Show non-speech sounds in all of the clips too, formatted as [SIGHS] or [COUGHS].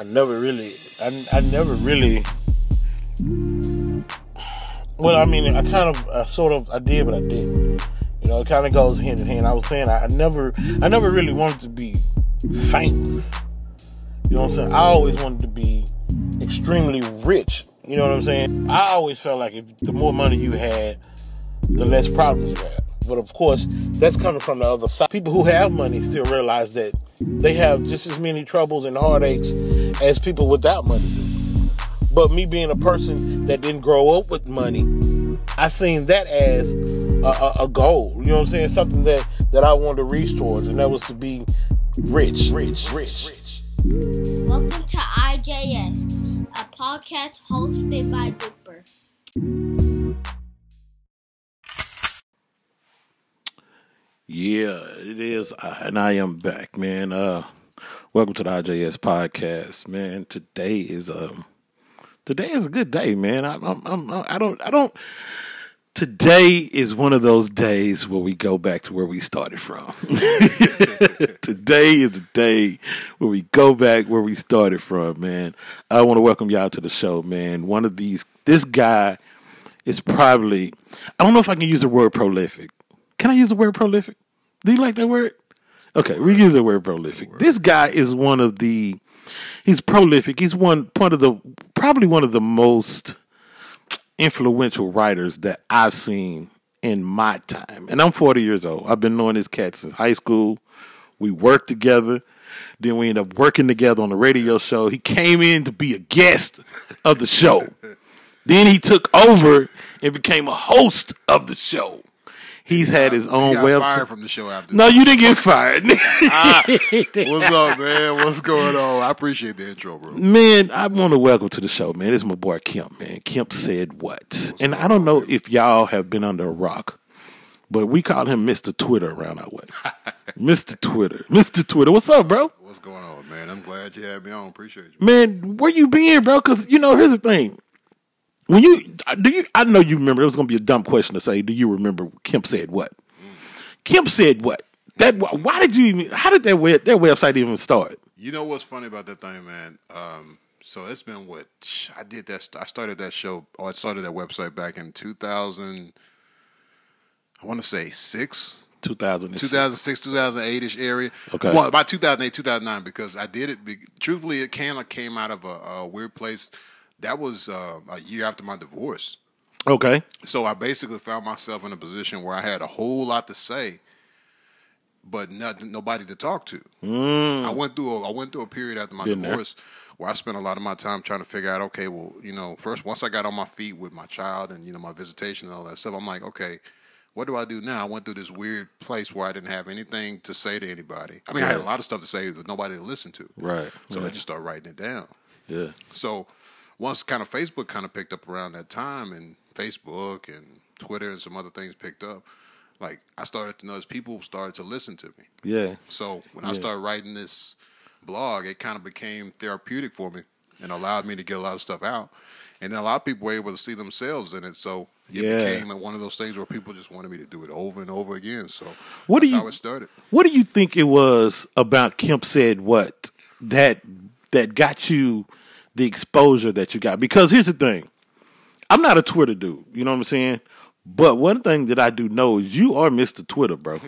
I never really, I, I never really. Well, I mean, I kind of, I sort of, I did, but I didn't. You know, it kind of goes hand in hand. I was saying I, I never, I never really wanted to be famous. You know what I'm saying? I always wanted to be extremely rich. You know what I'm saying? I always felt like if the more money you had, the less problems you had. But of course, that's coming from the other side. People who have money still realize that they have just as many troubles and heartaches as people without money do. But me being a person that didn't grow up with money, I seen that as a, a, a goal. You know what I'm saying? Something that that I wanted to reach towards, and that was to be rich, rich, rich. rich. Welcome to IJS, a podcast hosted by Dupah. Yeah, it is, and I am back, man. Uh, welcome to the IJS podcast, man. Today is um, today is a good day, man. I, I'm, I'm, I don't, I don't. Today is one of those days where we go back to where we started from. [LAUGHS] Today is a day where we go back where we started from, man. I want to welcome y'all to the show, man. One of these, this guy is probably, I don't know if I can use the word prolific. Can I use the word prolific? Do you like that word? Okay, we use the word prolific. This guy is one of the, he's prolific. He's one, one of the, probably one of the most influential writers that I've seen in my time. And I'm 40 years old. I've been knowing this cat since high school. We worked together. Then we ended up working together on the radio show. He came in to be a guest of the show. then he took over and became a host of the show. He's had his own He got website. fired from the show after. no, you didn't get fired. [LAUGHS] Ah, [LAUGHS] what's up, man? What's going on? I appreciate the intro, bro. Man, I want to welcome to the show, man. This is my boy Kemp, man. Kemp said what? and I don't know if y'all have been under a rock, but we called him Mr. Twitter around our way. [LAUGHS] Mr. Twitter. Mr. Twitter. What's up, bro? What's going on, man? I'm glad you had me on. Appreciate you. Man, where you been, bro? Because, you know, here's the thing. When you, do you, I know you remember, it was going to be a dumb question to say, do you remember Kemp said what? Kemp said what? That, why did you even, how did that, web, that website even start? You know what's funny about that thing, man? Um, so it's been what I did that. I started that show, or I started that website back in 2000. I want to say six, 2006. 2006, 2008 ish area. Okay. Well, about 2008, 2009, because I did it. Truthfully, it kind of came out of a, a weird place. That was uh, a year after my divorce. Okay. So I basically found myself in a position where I had a whole lot to say, but not, nobody to talk to. Mm. I went through a, I went through a period after my Been there. divorce where I spent a lot of my time trying to figure out, okay, well, you know, first once I got on my feet with my child and you know my visitation and all that stuff, I'm like, okay, what do I do now? I went through this weird place where I didn't have anything to say to anybody. I mean, I had a lot of stuff to say, but nobody to listen to. Right. So I just started writing it down. Yeah. So once kind of Facebook kind of picked up around that time, and Facebook and Twitter and some other things picked up, like I started to notice people started to listen to me. Yeah. So when I started writing this blog, it kind of became therapeutic for me and allowed me to get a lot of stuff out. And then a lot of people were able to see themselves in it. So it Yeah. became one of those things where people just wanted me to do it over and over again. So What do that's you- how it started. What do you think it was about Kemp said what that that got you the exposure that you got? Because here's the thing. I'm not a Twitter dude, you know what I'm saying? But one thing that I do know is you are Mr. Twitter, bro.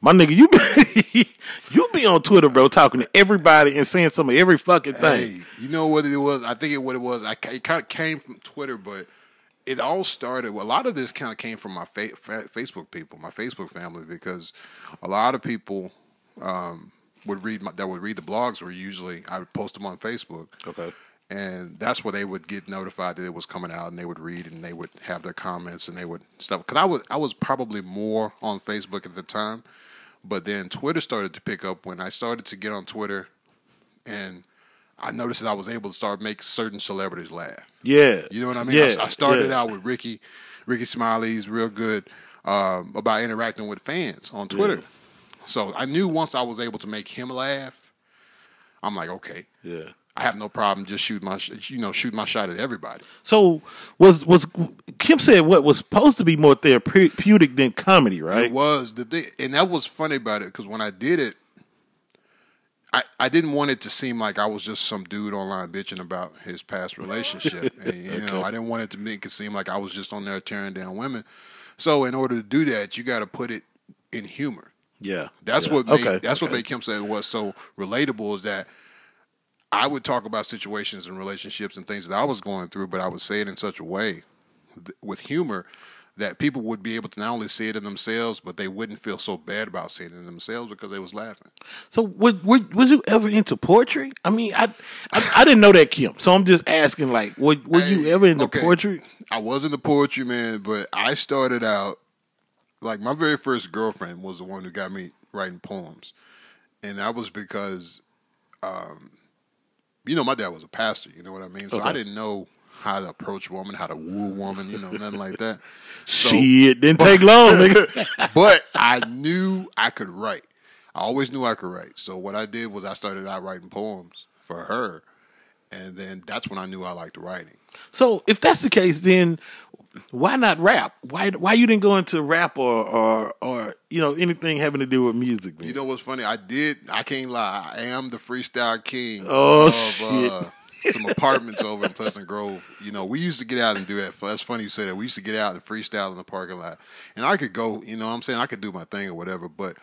My nigga, you be, [LAUGHS] you be on Twitter, bro, talking to everybody and saying some of every fucking thing. Hey, you know what it was? I think it what it was. I it kind of came from Twitter, but it all started. Well, a lot of this kind of came from my fa- fa- Facebook people, my Facebook family, because a lot of people um, would read my, that would read the blogs. Were usually I would post them on Facebook, Okay. And that's where they would get notified that it was coming out, and they would read and they would have their comments and they would stuff. Because I was I was probably more on Facebook at the time, but then Twitter started to pick up when I started to get on Twitter, and I noticed that I was able to start make certain celebrities laugh. Yeah. You know what I mean? Yeah. I, I started yeah. out with Rickey, Rickey Smiley's real good um, about interacting with fans on Twitter. Yeah. So I knew once I was able to make him laugh, I'm like, okay, Yeah. I have no problem just shoot my, you know, shoot my shot at everybody. So was was Kemp said what was supposed to be more therapeutic than comedy, right? It was the thing, and that was funny about it because when I did it, I, I didn't want it to seem like I was just some dude online bitching about his past relationship. [LAUGHS] and, you know, I didn't want it to make it seem like I was just on there tearing down women. So in order to do that, you got to put it in humor. Yeah. That's yeah. what made, okay. that's what made Kemp said what so relatable is that I would talk about situations and relationships and things that I was going through, but I would say it in such a way th- with humor that people would be able to not only see it in themselves, but they wouldn't feel so bad about seeing it in themselves because they was laughing. So, was, was, was you ever into poetry? I mean, I, I I didn't know that, Kemp. So I'm just asking, like, were, were you ever into okay. poetry? I wasn't a poetry man, but I started out like my very first girlfriend was the one who got me writing poems, and that was because, um, you know, my dad was a pastor. You know what I mean? So I didn't know how to approach woman, how to woo woman, you know, nothing like that. [LAUGHS] So- Shit, didn't take long, nigga. [LAUGHS] but I knew I could write. I always knew I could write. So what I did was I started out writing poems for her, and then that's when I knew I liked writing. So if that's the case, then why not rap? Why why you didn't go into rap or or or you know anything having to do with music? Man? You know what's funny? I did. I can't lie. I am the freestyle king. Oh, of, shit. Uh, some apartments over in Pleasant Grove. You know, we used to get out and do that. That's funny you say that. We used to get out and freestyle in the parking lot, and I could go. You know, what I'm saying I could do my thing or whatever. But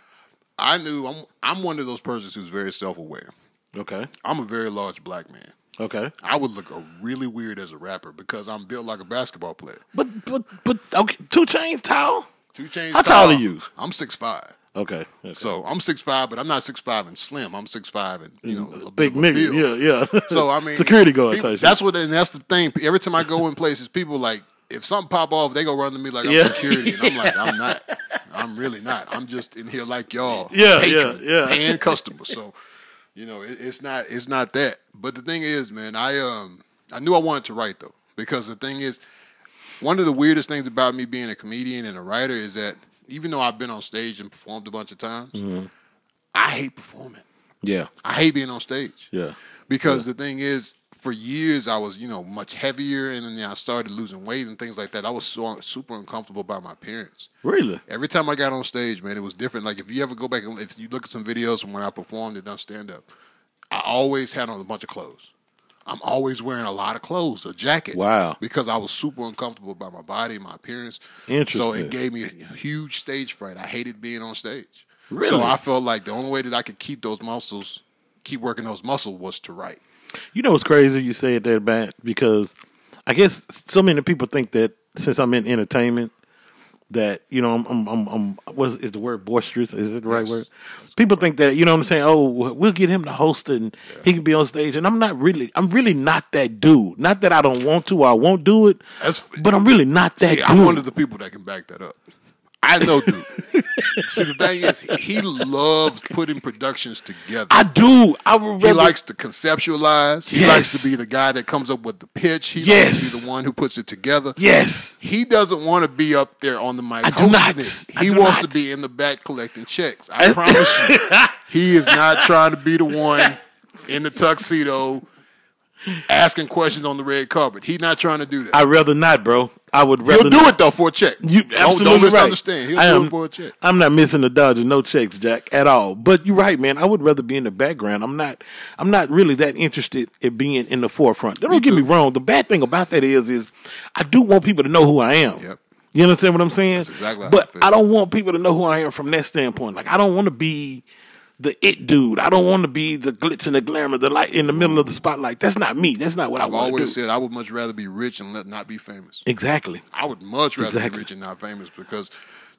I knew I'm. I'm one of those persons who's very self aware. okay, I'm a very large black man. Okay, I would look a really weird as a rapper because I'm built like a basketball player. but but but okay, 2 Chainz tall. 2 Chainz. How tall are you? I'm six five. Okay, okay. So I'm six five, but I'm not six five and slim. I'm six five and you know a big bit of a nigga, yeah, yeah. [LAUGHS] So I mean, security guard people-. That's what, and that's the thing. Every time I go in places, people like if something pop off, they go run to me like I'm Yeah. security, and I'm like, I'm not. [LAUGHS] I'm really not. I'm just in here like y'all. Yeah, patron yeah, yeah. and customer. So you know, it, it's not. It's not that. But the thing is, man, I um, I knew I wanted to write though, because the thing is, one of the weirdest things about me being a comedian and a writer is that even though I've been on stage and performed a bunch of times, Mm-hmm. I hate performing. yeah, I hate being on stage yeah. because the thing is for years I was you know much heavier and then I started losing weight and things like that. I was so super uncomfortable about my appearance. Really? every time I got on stage man it was different. Like if you ever go back and if you look at some videos from when I performed and done stand up I always had on a bunch of clothes. I'm always wearing a lot of clothes a jacket. Wow. because I was super uncomfortable about my body my appearance. Interesting. so it gave me a huge stage fright. I hated being on stage. Really? so I felt like the only way that I could keep those muscles keep working those muscles was to write You know what's crazy? You said that, Matt, because I guess so many people think that since I'm in entertainment, that you know I'm I'm I'm, I'm what is, is the word boisterous? Is it the right Yes. word? People think that you know what I'm saying. Oh, we'll get him to host it and he can be on stage, and I'm not really. I'm really not that dude. Not that I don't want to or I won't do it, That's but I'm really not that See, dude. I'm one of the people that can back that up. I know, dude. See, the thing is, he loves putting productions together. I do. I would he likes to conceptualize. He Yes. likes to be the guy that comes up with the pitch. He likes Yes. to be the one who puts it together. Yes. He doesn't want to be up there on the mic. I do not. it. He do wants not. to be in the back collecting checks. I promise you. [LAUGHS] He is not trying to be the one in the tuxedo asking questions on the red carpet. He's not trying to do that. I'd rather not, bro. I would rather He'll do not. it though for a check. You Don't- absolutely don't, right. He'll I do it for a check. I'm not missing the dodge Dodgers, no checks, Jack, at all. But you're right, man. I would rather be in the background. I'm not. I'm not really that interested in being in the forefront. Don't get me wrong. The bad thing about that is, is I do want people to know who I am. Yep. You understand what I'm saying? That's exactly how I but feel. I don't want people to know who I am from that standpoint. Like I don't want to be the it dude. I don't want to be the glitz and the glamour, the light in the middle of the spotlight. That's not me. That's not what I've I want to do. always said I would much rather be rich and let not be famous. exactly. I would much rather Exactly. be rich and not famous because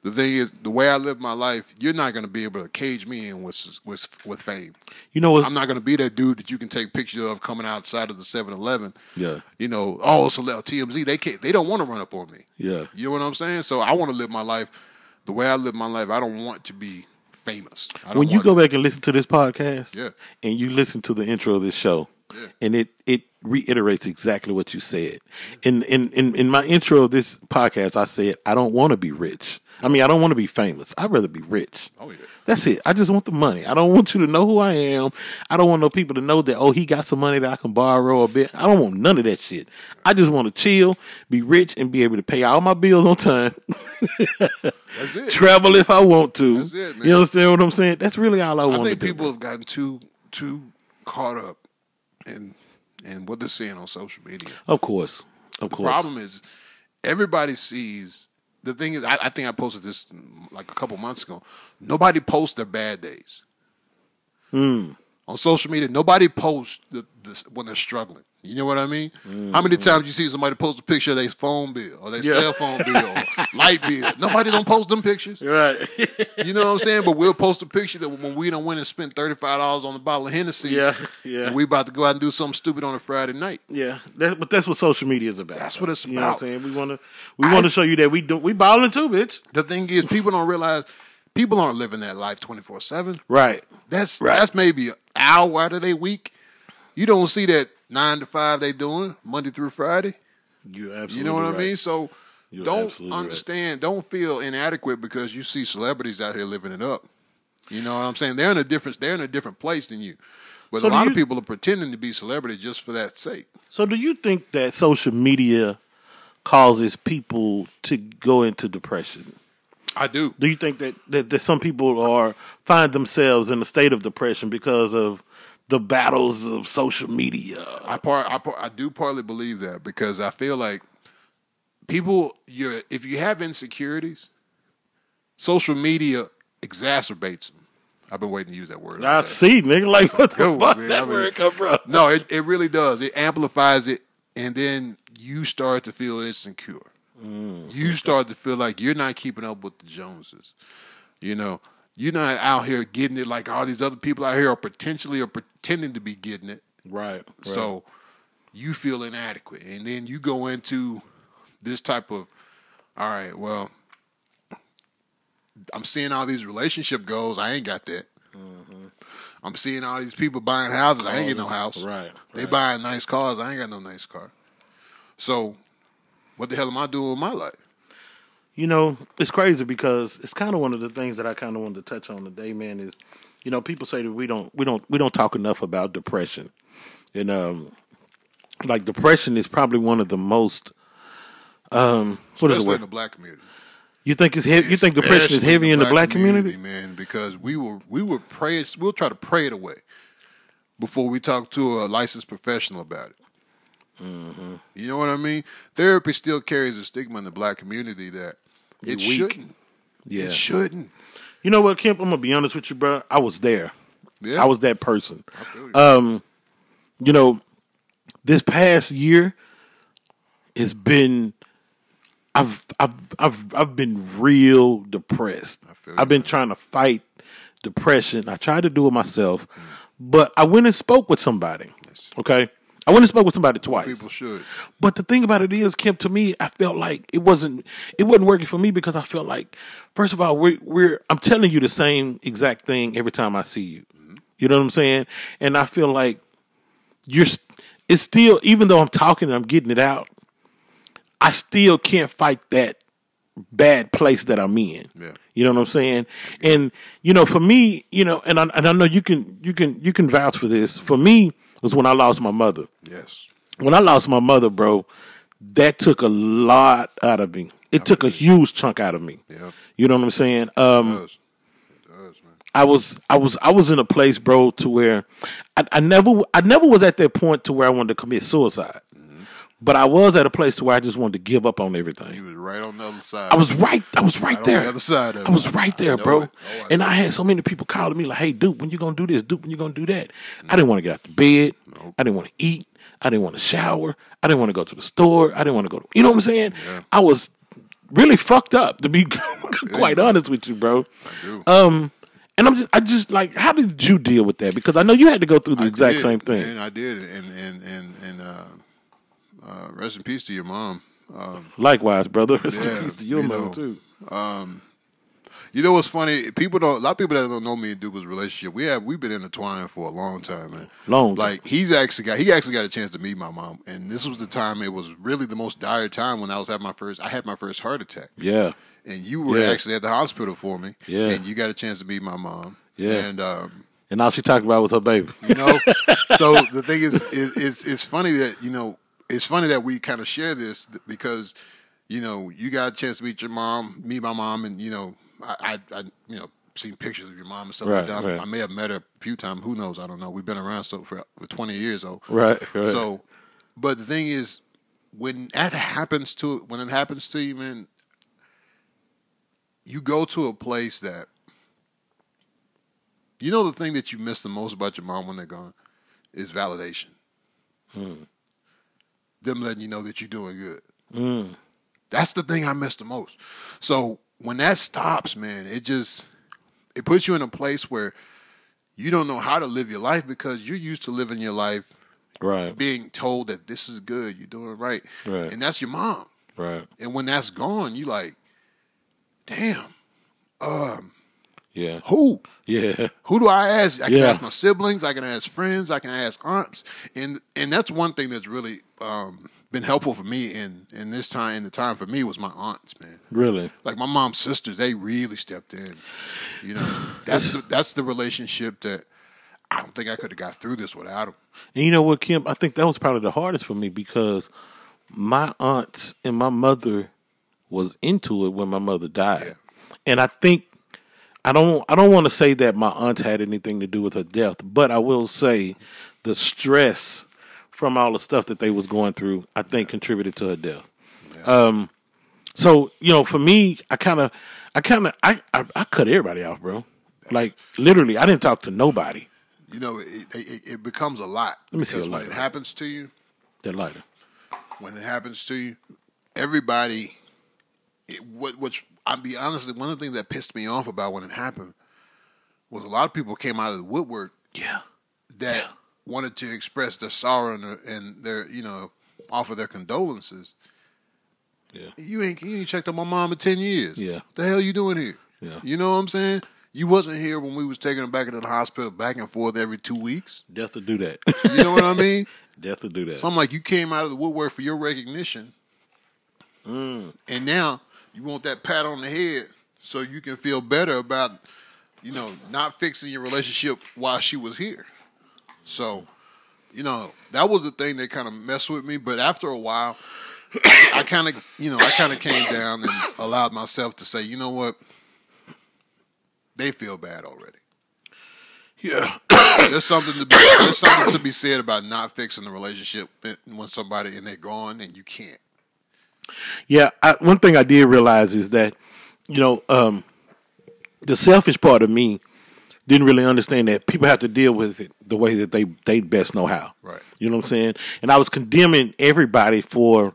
the thing is, the way I live my life, you're not going to be able to cage me in with with with fame. You know what? I'm not going to be that dude that you can take pictures of coming outside of the 7-Eleven. Yeah. You know, oh, it's a little TMZ. They can't. They don't want to run up on me. Yeah. You know what I'm saying? So I want to live my life the way I live my life. I don't want to be famous. I don't when you go back and listen to this podcast, Yeah. and you listen to the intro of this show, Yeah. and it it reiterates exactly what you said. In in in in my intro of this podcast, I said I don't want to be rich. I mean, I don't want to be famous. I'd rather be rich. Oh yeah. That's it. I just want the money. I don't want you to know who I am. I don't want no people to know that oh he got some money that I can borrow a bit. I don't want none of that shit. I just want to chill, be rich, and be able to pay all my bills on time. [LAUGHS] That's it. Travel if I want to. That's it, man. You understand what I'm saying? That's really all I I want to think do. people have gotten too too caught up in in what they're seeing on social media. Of course, of The course. problem is everybody sees. The thing is, I, I think I posted this mm, like a couple months ago. Nobody posts their bad days Mm. on social media. Nobody posts the, the, when they're struggling. You know what I mean? How many times you see somebody post a picture of their phone bill or their Mm-hmm. Yeah. cell phone bill or [LAUGHS] light bill? Nobody don't post them pictures. Right. [LAUGHS] You know what I'm saying? But we'll post a picture that when we don't win and spend thirty five dollars on a bottle of Hennessy, yeah. Yeah. and we about to go out and do something stupid on a Friday night. Yeah, that, but that's what social media is about. That's what it's You know what I'm saying? We want to we want to show you that we do we balling too, bitch. The thing is, people don't realize people aren't living that life twenty four seven. Right. That's Right. that's maybe an hour out of their week. You don't see that nine to five they doing Monday through Friday. You absolutely. You know what right. I mean? So You're don't absolutely right. understand. Don't feel inadequate because you see celebrities out here living it up. You know what I'm saying? They're in a different. They're in a different place than you. But So a lot you- of people are pretending to be celebrities just for that sake. So, do you think that social media causes people to go into depression? I do. Do you think that, that, that some people are find themselves in a state of depression because of the battles of social media? I part. I, part, I do partly believe that because I feel like people. You if you have insecurities, social media exacerbates them. I've been waiting to use that word. I see, nigga. Like, what the fuck? man. That I mean- where it come from? No, it, it really does. It amplifies it, and then you start to feel insecure. Mm, you start to feel like you're not keeping up with the Joneses. You know, you're not out here getting it like all these other people out here are potentially or pretending to be getting it. Right. So you feel inadequate, and then you go into this type of, all right, well, I'm seeing all these relationship goals. I ain't got that. I'm seeing all these people buying houses. I ain't get no house. Right. They right. buying nice cars. I ain't got no nice car. So, what the hell am I doing with my life? You know, it's crazy because it's kind of one of the things that I kind of wanted to touch on today, man. Is you know, people say that we don't we don't we don't talk enough about depression, and um, like depression is probably one of the most um, what is the in the black community. You think it's heavy? You think depression is heavy in the black community? man? Because we will we will pray it. We'll try to pray it away before we talk to a licensed professional about it. Mm-hmm. You know what I mean? Therapy still carries a stigma in the black community that it You're weak. shouldn't. Yeah. It shouldn't. You know what, Kemp? I'm gonna be honest with you, bro. I was there. Yeah, I was that person. You. Um, you know, this past year, it's been. I've I've I've I've been real depressed. I feel I've been trying to fight depression. I tried to do it myself, but I went and spoke with somebody. Yes. Okay, I went and spoke with somebody twice. People should. But the thing about it is, Kemp, to me, I felt like it wasn't it wasn't working for me because I felt like, first of all, we're we're I'm telling you the same exact thing every time I see you. You know what I'm saying? And I feel like you're it's still even though I'm talking and I'm getting it out, I still can't fight that bad place that I'm in. Yeah. You know what I'm saying? And you know, for me, you know, and I, and I know you can you can you can vouch for this. For me, was when I lost my mother Yes. when I lost my mother, bro, that took a lot out of me. It took a huge chunk out of me. Yeah. You know what I'm saying? It Um, does. It does, man. I was, I was, I was in a place, bro, to where I, I never, I never was at that point to where I wanted to commit suicide. But I was at a place where I just wanted to give up on He everything. was right on the other side. I was right, I was right Right on there. the other side I was right there, bro. it. Oh, I and I had so many people calling me like, "Hey, Duke, when you gonna do this? Duke, when you gonna do that?" I didn't want to get out of bed. Nope. I didn't want to eat. I didn't want to shower. I didn't want to go to the store. I didn't want to go to. You know what I'm saying? Yeah. I was really fucked up to be [LAUGHS] quite you. honest with you, bro. I do. Um, and I'm just, I just like, how did you deal with that? Because I know you had to go through the I exact did, same thing. And I did, and and and and uh, uh, rest in peace to your mom. Um, Likewise, brother. [LAUGHS] Rest in peace to your you mother know. too. um, you know what's funny? People don't. A lot of people that don't know me and Duke's relationship. We have we've been intertwined for a long time, man. Long time. Like he's actually got he actually got a chance to meet my mom, and this was the time. It was really the most dire time when I was having my first. I had my first heart attack, Yeah, and you were Yeah. actually at the hospital for me. Yeah. and you got a chance to meet my mom. Yeah. and um, and all she talked about was her baby. you know [LAUGHS] so the thing is, is it's it's funny that you know it's funny that we kind of share this because you know you got a chance to meet your mom meet my mom and you know i i, I you know seen pictures of your mom and stuff Right, like that. right. I may have met her a few times. Who knows? I don't know. We've been around so for, for twenty years though. Right. Right. So, but the thing is, when that happens to when it happens to you, man, you go to a place that you know the thing that you miss the most about your mom when they're gone is validation. Hmm. Them letting you know that you're doing good. Mm. That's the thing I miss the most. So when that stops, man, it just it puts you in a place where you don't know how to live your life because you're used to living your life Right. being told that this is good, you're doing right, Right. and that's your mom. Right. And when that's gone, you like, damn, um, Yeah. who? Yeah. [LAUGHS] Who do I ask? I can Yeah. ask my siblings. I can ask friends. I can ask aunts, and and that's one thing that's really um, been helpful for me in in this time. In the time for me was my aunts, man. Really. Like my mom's sisters, they really stepped in. You know, [SIGHS] that's the, that's the relationship that I don't think I could have got through this without them. And you know what, Kemp? I think that was probably the hardest for me because my aunts and my mother was into it when my mother died. Yeah. And I think I don't I don't want to say that my aunt had anything to do with her death, but I will say the stress from all the stuff that they was going through, I think contributed to her death. Um so, you know, for me, I kind of I kind of I, I I cut everybody off, bro. Like literally, I didn't talk to nobody. You know, it, it, it becomes a lot. Let me see when it happens to you, That lighter. when it happens to you, everybody. It, what, which I'll be honest, one of the things that pissed me off about when it happened was a lot of people came out of the woodwork Yeah. that Yeah. wanted to express their sorrow and their, and their, you know, offer their condolences. Yeah. You ain't you ain't checked on my mom in ten years. Yeah. What the hell you doing here? Yeah. You know what I'm saying? You wasn't here when we was taking her back into the hospital back and forth every two weeks. Death to do that. You know what I mean? [LAUGHS] Death to do that. So I'm like, you came out of the woodwork for your recognition, Mm. and now you want that pat on the head so you can feel better about, you know, not fixing your relationship while she was here. So, you know, that was the thing that kind of messed with me. But after a while, [COUGHS] I kind of, you know, I kind of came down and allowed myself to say, you know what, they feel bad already. Yeah. [COUGHS] There's something to be there's something to be said about not fixing the relationship when somebody and they're gone and you can't. Yeah. I, one thing I did realize is that, you know, um, the selfish part of me didn't really understand that people have to deal with it the way that they they best know how. Right. You know what I'm saying? And I was condemning everybody for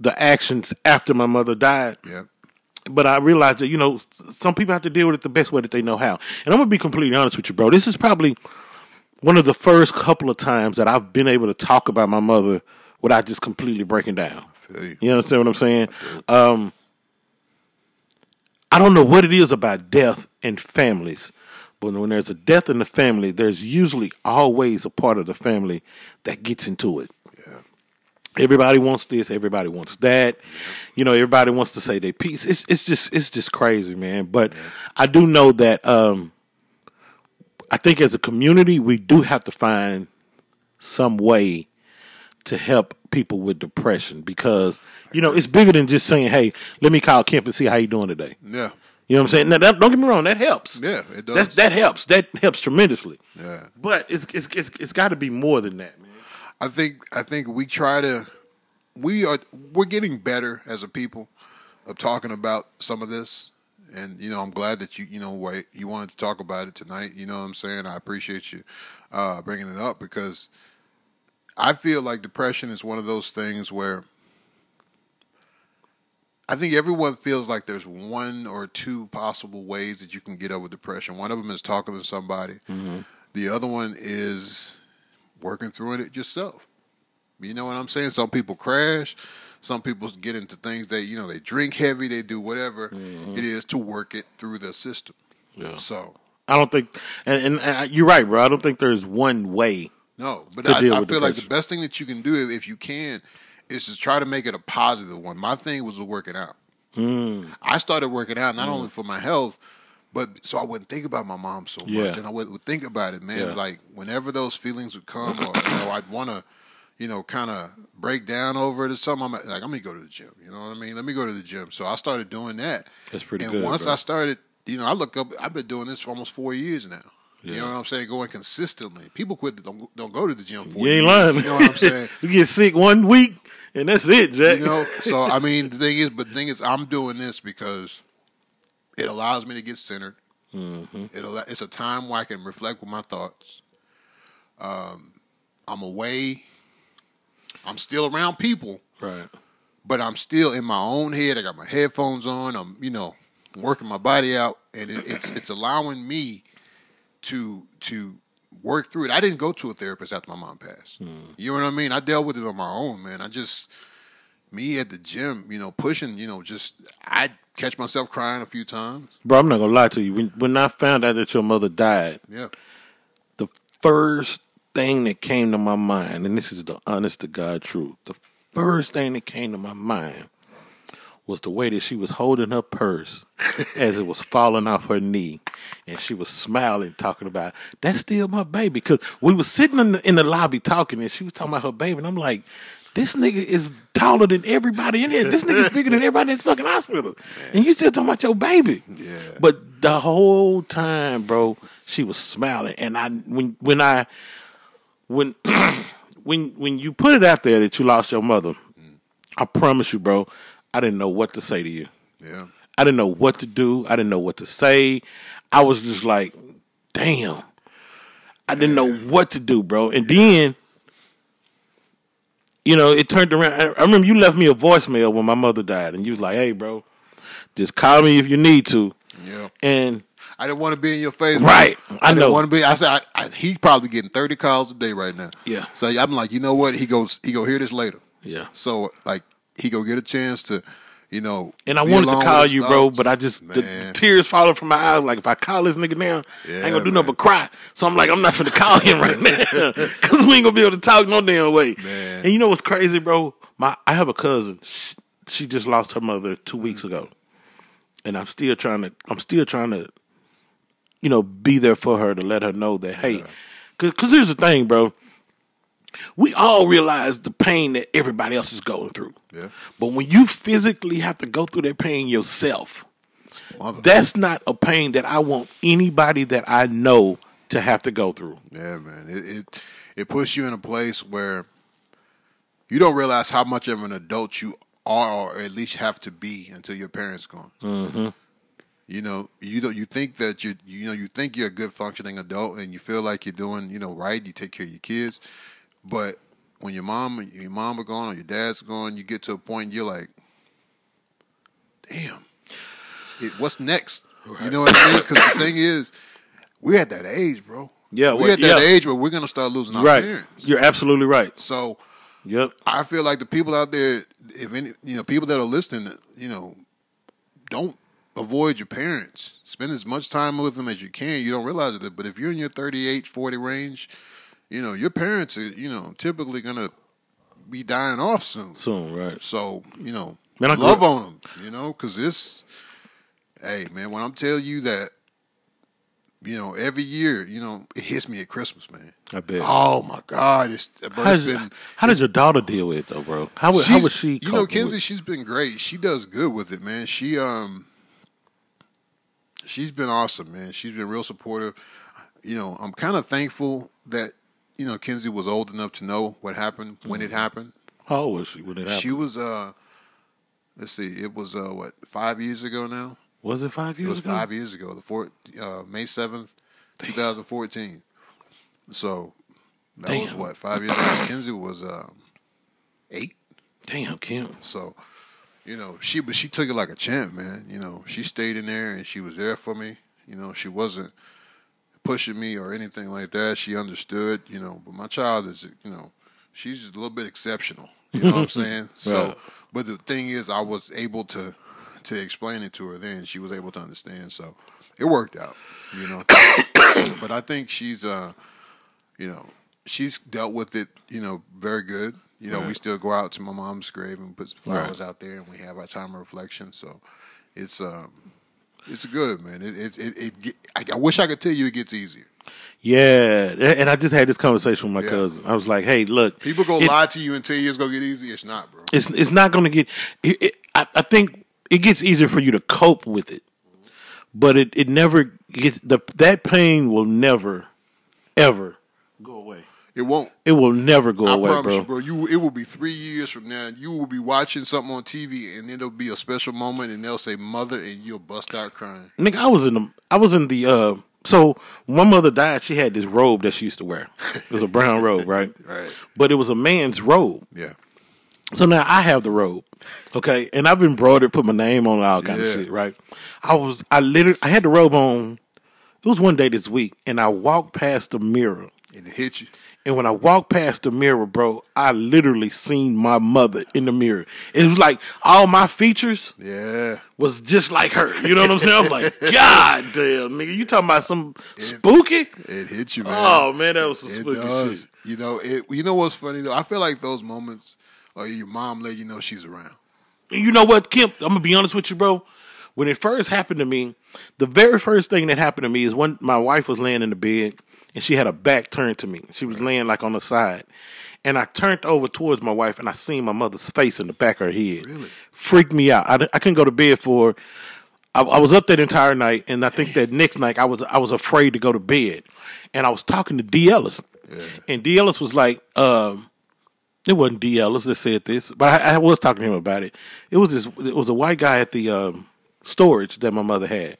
the actions after my mother died. Yeah. but I realized that you know some people have to deal with it the best way that they know how. And I'm gonna be completely honest with you, bro. This is probably one of the first couple of times that I've been able to talk about my mother without just completely breaking down. You. You understand what I'm saying? Um, I don't know what it is about death and families, but when there's a death in the family, there's usually always a part of the family that gets into it. Everybody wants this. Everybody wants that. You know, everybody wants to say their piece. It's it's just it's just crazy, man. But I do know that um, I think as a community, we do have to find some way to help people with depression because you know it's bigger than just saying, "Hey, let me call Kemp and see how you doing today." Yeah. You know what I'm saying? Now, that, don't get me wrong, that helps. Yeah, it does. That's, that helps. That helps tremendously. yeah. But it's it's it's, it's got to be more than that, man. I think I think we try to we are we're getting better as a people of talking about some of this. And you know, I'm glad that you you know you wanted to talk about it tonight. You know what I'm saying? I appreciate you uh, bringing it up because I feel like depression is one of those things where I think everyone feels like there's one or two possible ways that you can get over depression. One of them is talking to somebody. Mm-hmm. The other one is working through it yourself. You know what I'm saying? Some people crash. Some people get into things they, you know, they drink heavy. They do whatever mm-hmm. it is to work it through their system. Yeah. So I don't think, and, and, and uh, you're right, bro. I don't think there's one way. No, but I, I feel like the best thing that you can do if you can is just try to make it a positive one. My thing was working out. Mm, I started working out not only for my health, but so I wouldn't think about my mom so much, Yeah. and I would, would think about it, man. Yeah. Like whenever those feelings would come, or you know, I'd want to, you know, kind of break down over it or something. I'm like, I'm gonna go to the gym. You know what I mean? Let me go to the gym. So I started doing that, that's pretty and good. once bro. I started, you know, I look up. I've been doing this for almost four years now. You know what I'm saying? Going consistently. People quit. Don't don't go to the gym. For You ain't years. lying. You know what I'm saying? [LAUGHS] you get sick one week, and that's it, Jack. you know. So I [LAUGHS] mean, the thing is, but the thing is, I'm doing this because it allows me to get centered. hmm It it's a time where I can reflect with my thoughts. Um, I'm away. I'm still around people, Right. but I'm still in my own head. I got my headphones on. I'm, you know, working my body out, and it, it's it's allowing me to to work through it. I didn't go to a therapist after my mom passed. Hmm. You know what I mean? I dealt with it on my own, man. I just me at the gym, you know, pushing, you know, just I catch myself crying a few times. Bro, I'm not gonna lie to you. When when I found out that your mother died, Yeah, the first thing that came to my mind, and this is the honest to God truth, the first thing that came to my mind was the way that she was holding her purse as it was falling off her knee, and she was smiling, talking about that's still my baby. Because we was sitting in the, in the lobby talking, and she was talking about her baby, and I'm like. This nigga is taller than everybody in here. This nigga's bigger than [LAUGHS] everybody in this fucking hospital. And you still talking about your baby. Yeah. But the whole time, bro, she was smiling. And I when when I when [CLEARS THROAT] when when you put it out there that you lost your mother, mm. I promise you, bro, I didn't know what to say to you. yeah. I didn't know what to do. I didn't know what to say. I was just like, damn. I didn't know what to do, bro. And then, you know, it turned around. I I remember you left me a voicemail when my mother died, and you was like, hey, bro, just call me if you need to. Yeah. And I didn't want to be in your face. Right. I didn't know. want to be. I said I, I, he probably getting thirty calls a day right now. Yeah. So I'm like, you know what? He goes. He go hear this later. yeah. So like, he go get a chance to, you know. And I wanted to call you, bro, but I just the, the tears falling from my eyes. Like if I call this nigga now, I ain't gonna do man. nothing but cry. So I'm like, I'm not gonna call him right now because [LAUGHS] we ain't gonna be able to talk no damn way. Man. And you know what's crazy, bro? My I have a cousin. She, she just lost her mother two weeks mm-hmm. ago, and I'm still trying to. I'm still trying to, you know, be there for her to let her know that hey, because cause here's the thing, bro. We all realize the pain that everybody else is going through. Yeah. But when you physically have to go through that pain yourself, Mother- that's not a pain that I want anybody that I know to have to go through. Yeah, man. It, it it puts you in a place where you don't realize how much of an adult you are, or at least have to be, until your parents gone. Mm-hmm. You know, you don't. You think that you you know you think you're a good functioning adult, and you feel like you're doing you know right. You take care of your kids, but when your mom and your mom are gone or your dad's gone, you get to a point you're like, damn, it, what's next? You know what I mean? Because the thing is, we're at that age, bro. Yeah, we're well, at that yeah. age where we're gonna start losing our Right. parents. You're absolutely right. So Yep. I feel like the people out there, if any, you know, people that are listening, you know, don't avoid your parents. Spend as much time with them as you can. You don't realize it, but if you're in your 38, 40 range, you know, your parents are, you know, typically gonna be dying off soon. Soon, right. So, you know, Man, I love on them, you know, because this, hey, man, when I'm telling you that, you know, every year, you know, it hits me at Christmas, man. I bet. Oh my God, it's, bro, how, it's does, been. how does your daughter deal with it though, bro? How how was she? You know, Kenzie, with- she's been great. She does good with it, man. She um, she's been awesome, man. She's been real supportive. You know, I'm kind of thankful that you know Kenzie was old enough to know what happened when it happened. How old was she when it happened? She was uh, let's see, it was uh what five years ago now. was it five years? It was ago? five years ago, the fourth uh, May seventh, two thousand fourteen. So that was what five years ago. Kenzie was um, eight. Damn, Kemp. So, you know, she but she took it like a champ, man. You know, she stayed in there and she was there for me. You know, she wasn't pushing me or anything like that. She understood, you know, but my child is, you know, she's a little bit exceptional. You know what I'm [LAUGHS] saying? So, Right. but the thing is, I was able to to explain it to her then. She was able to understand. So, it worked out. You know, [COUGHS] but I think she's, uh, you know, she's dealt with it. You know, very good. You know, we still go out to my mom's grave and put flowers out there, and we have our time of reflection. So, it's um, it's good, man. It it it, it I, I wish I could tell you it gets easier. Yeah, and I just had this conversation with my Yeah. cousin. I was like, "Hey, look, People go it- lie to you and tell you it's gonna get easy. It's not, bro. it's it's not going to get. I, I think it gets easier for you to cope with it, but it it never gets the that pain will never ever go away. It won't. It will never go I away, promise bro. you, bro. You it will be three years from now. You will be watching something on TV, and then it'll be a special moment, and they'll say "mother," and you'll bust out crying. Nigga, I was in the I was in the uh so my mother died, she had this robe that she used to wear. It was a brown [LAUGHS] robe, right? Right. But it was a man's robe. Yeah. So now I have the robe. Okay. And I've been embroidered, put my name on all kind Yeah. of shit, right? I was I literally I had the robe on it was one day this week and I walked past the mirror. And it hit you. And when I walked past the mirror, bro, I literally seen my mother in the mirror. It was like all my features Yeah. was just like her. You know what I'm saying? I was like, [LAUGHS] God damn, nigga, you talking about some spooky? It hit you, man. Oh man, that was some it spooky does. shit. You know, it. You know what's funny though? I feel like those moments, or your mom let you know she's around. You know what, Kemp? I'm gonna be honest with you, bro. When it first happened to me, the very first thing that happened to me is when my wife was laying in the bed and she had her back turned to me. She was laying like on the side. And I turned over towards my wife and I seen my mother's face in the back of her head. Really? Freaked me out. I, I couldn't go to bed for I, I was up that entire night, and I think that next night I was I was afraid to go to bed, and I was talking to D Ellis, and D Ellis was like, um, it wasn't D Ellis that said this, but I, I was talking to him about it. It was this, it was a white guy at the um, storage that my mother had,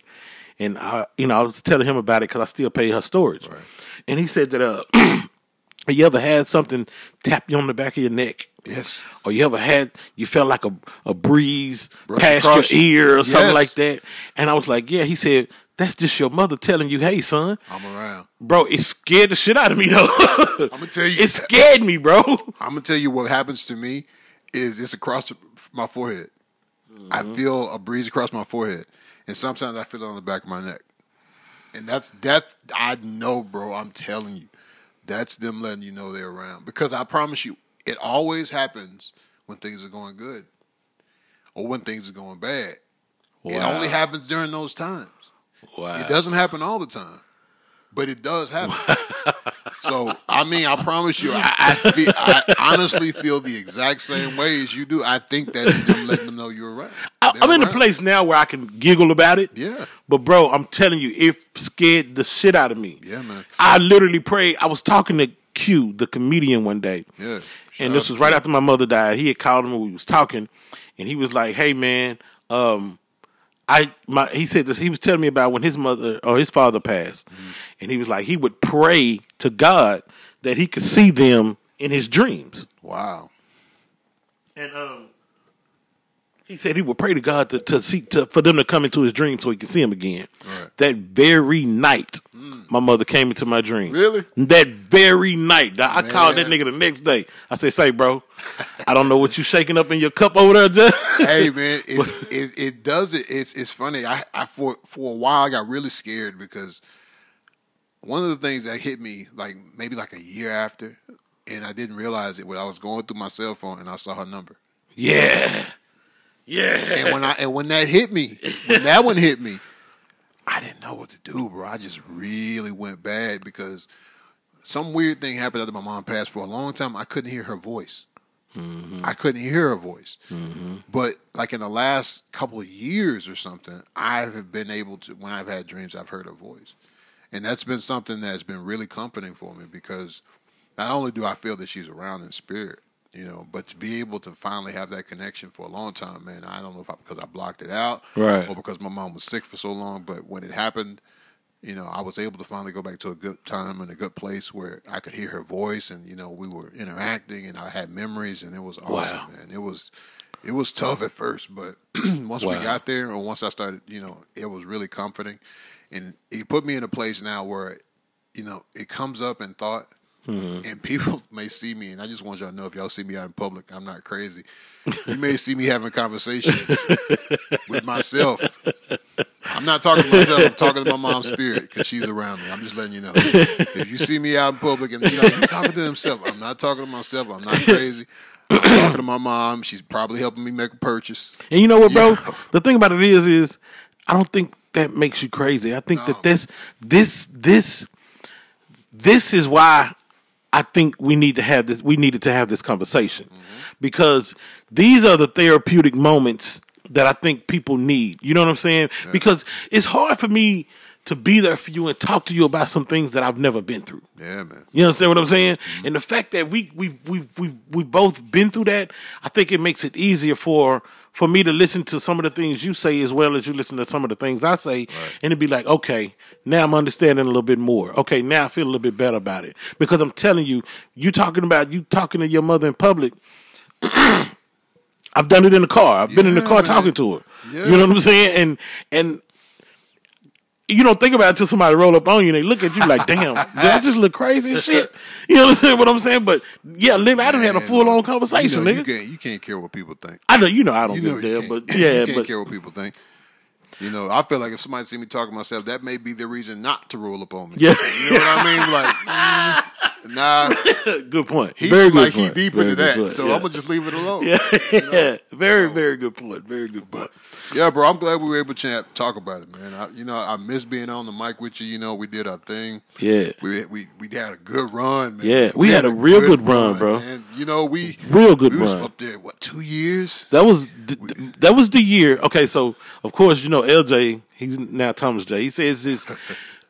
and I, you know, I was telling him about it because I still pay her storage, Right. and he said that uh, [CLEARS THROAT] you ever had something tap you on the back of your neck, Yes. or you ever had you felt like a a breeze Brush past your ear or something like that, and I was like, yeah. He said that's just your mother telling you, hey, son, I'm around. bro. It scared the shit out of me though. [LAUGHS] I'm gonna tell you. it scared me, bro. [LAUGHS] I'm gonna tell you what happens to me is it's across my forehead. I feel a breeze across my forehead, and sometimes I feel it on the back of my neck. And that's that. I know, bro. I'm telling you, that's them letting you know they're around. Because I promise you, it always happens when things are going good, or when things are going bad. It only happens during those times. Wow. It doesn't happen all the time, but it does happen. [LAUGHS] so I mean, I promise you, I, I, feel, I honestly feel the exact same way as you do. I think that them letting them know you're around. I, I'm in a place now where I can giggle about it. Yeah, But bro, I'm telling you, it scared the shit out of me. yeah, man. I literally prayed. I was talking to Q, the comedian, one day, Yeah, and this was right after my mother died. He had called him and we was talking, and he was like, "Hey man, um, I my he said this. He was telling me about when his mother or his father passed, Mm-hmm. and he was like he would pray to God that he could see them in his dreams, Wow. and um." He said he would pray to God to, to see to, for them to come into his dream so he could see him again. Right. That very night, mm. my mother came into my dream. Really? That very night, I I called that nigga the next day. I said, "Say, bro, I don't know what you shaking up in your cup over there, Judge." hey man, [LAUGHS] it, it it does it. It's it's funny. I I for for a while I got really scared because one of the things that hit me like maybe like a year after, and I didn't realize it when I was going through my cell phone and I saw her number. yeah, yeah. And when I and when that hit me, when that one hit me, I didn't know what to do, bro. I just really went bad because some weird thing happened after my mom passed. For a long time, I couldn't hear her voice. Mm-hmm. I couldn't hear her voice. Mm-hmm. But like in the last couple of years or something, I have been able to. When I've had dreams, I've heard her voice, and that's been something that's been really comforting for me because not only do I feel that she's around in spirit, you know, but to be able to finally have that connection for a long time, man. I don't know if I, because I blocked it out, Right. or because my mom was sick for so long. But when it happened, you know, I was able to finally go back to a good time and a good place where I could hear her voice, and you know, we were interacting, and I had memories, and it was awesome, Wow. man. It was. It was tough at first, but [CLEARS THROAT] once we got there, or once I started, you know, it was really comforting, and it put me in a place now where, you know, it comes up in thought, Mm-hmm. and people [LAUGHS] may see me, and I just want y'all to know if y'all see me out in public, I'm not crazy. You may see me having conversations [LAUGHS] with myself. I'm not talking to myself. I'm talking to my mom's spirit because she's around me. I'm just letting you know. If you see me out in public and you know, he's talking to himself, I'm not talking to myself. I'm not crazy. I'm talking to my mom. She's probably helping me make a purchase. And you know what, bro? Yeah. The thing about it is, is I don't think that makes you crazy. I think No. that this, this, this, this is why I think we need to have this. We needed to have this conversation Mm-hmm. because these are the therapeutic moments that I think people need. You know what I'm saying? Because it's hard for me to be there for you and talk to you about some things that I've never been through. Yeah, man. You understand what I'm saying? And the fact that we we we we we both been through that, I think it makes it easier for for me to listen to some of the things you say as well as you listen to some of the things I say, and it'd be like, okay, now I'm understanding a little bit more. Okay, now I feel a little bit better about it because I'm telling you, you talking about you talking to your mother in public. [CLEARS THROAT] I've done it in the car. I've been in the car man. talking to her. Yeah. You know what I'm saying? And and you don't think about it until somebody roll up on you and they look at you like, damn, did I just look crazy as shit? You know what I'm saying? What I'm saying? But yeah, Lynn, I done had a full on you conversation, know, you nigga. can't you can't care what people think. I know, you know, I don't You give a damn, but [LAUGHS] you yeah, can't but care what people think. You know, I feel like if somebody see me talking to myself, that may be the reason not to roll up on me. Yeah. you know what I mean? Like, [LAUGHS] mm, nah, [LAUGHS] good point. he Very good like point. he deep Very into that, point. so yeah. I'm gonna just leave it alone. yeah, know? [LAUGHS] very, very good point. Very good point. Yeah, bro, I'm glad we were able to talk about it, man. I, you know, I miss being on the mic with you. You know, we did our thing. Yeah, We we we had a good run, man. Yeah, we had a real good run, bro. Man. You know, we real good we run. up there what two years? That was th- that was the year. Okay, so of course you know LJ. He's now Thomas J. He says this. [LAUGHS]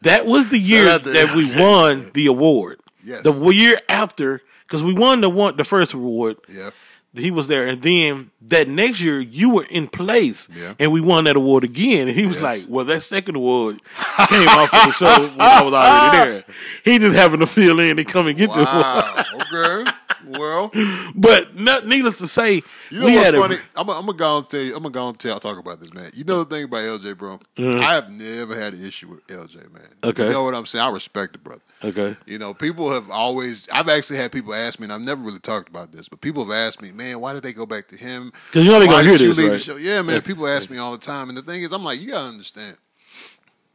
That was the year Shout out to that we won the award. Yes. The year after, because we won the one the first award. Yeah, He was there, and then that next year you were in place, Yeah. and we won that award again. And he was Yes. like, "Well, that second award came off of the show when I was already [LAUGHS] there. He just happened to fill in and come and get the award." okay, well, [LAUGHS] But not, needless to say, you know we what's funny? a I'm gonna I'm gonna go and tell you. I'm gonna go and tell talk about this, man. You know the thing about LJ, bro. Mhm. I have never had an issue with LJ, man. Okay. you know what I'm saying? I respect the brother. okay. You know, people have always. I've actually had people ask me, and I've never really talked about this, but people have asked me, man, why did they go back to him? Because you know they Why gonna hear this, right? the show? Yeah, man. Yeah. People ask me all the time, and the thing is, I'm like, you gotta understand,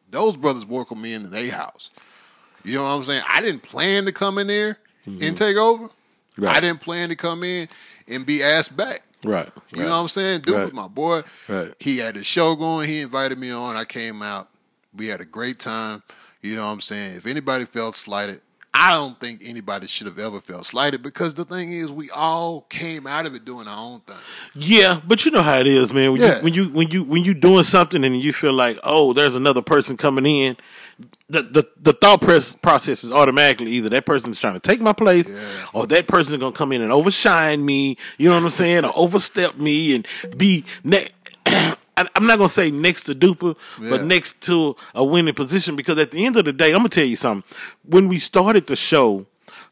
those brothers welcome me into their house. You know what I'm saying? I didn't plan to come in there and take over. Right. I didn't plan to come in and be asked back. Right. You know what I'm saying? Dude Right. was my boy. Right. He had his show going. He invited me on. I came out. We had a great time. You know what I'm saying? If anybody felt slighted, I don't think anybody should have ever felt slighted because the thing is, we all came out of it doing our own thing. Yeah, but you know how it is, man. When Yeah. you when you when you when you doing something and you feel like, oh, there's another person coming in, the the, the thought process is automatically either that person's trying to take my place, Yeah. or that person's gonna come in and overshine me. You know what I'm saying? Or overstep me and be ne- [CLEARS THROAT] I- I'm not gonna say next to Dupah, Yeah. but next to a winning position because at the end of the day, I'm gonna tell you something. When we started the show,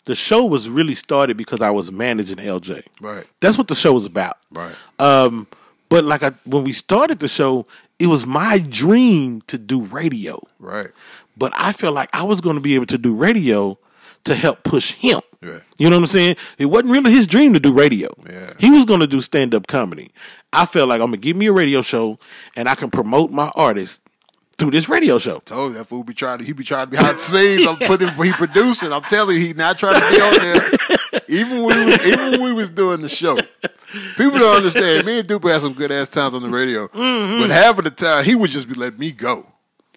the show was really started because I was managing LJ. Right. That's what the show was about. Right. Um, but like I, when we started the show, it was my dream to do radio. Right. But I felt like I was going to be able to do radio to help push him. Yeah. You know what I'm saying? It wasn't really his dream to do radio. Yeah. He was going to do stand up comedy. I felt like I'm going to give me a radio show and I can promote my artist through this radio show. Told you that fool be trying to he be trying to behind the scenes. I'm putting he producing. I'm telling you, he not trying to be on there. [LAUGHS] Even when we was, even when we was doing the show. People don't understand. Me and Dupah had some good ass times on the radio. Mm-hmm. But half of the time he would just be letting me go.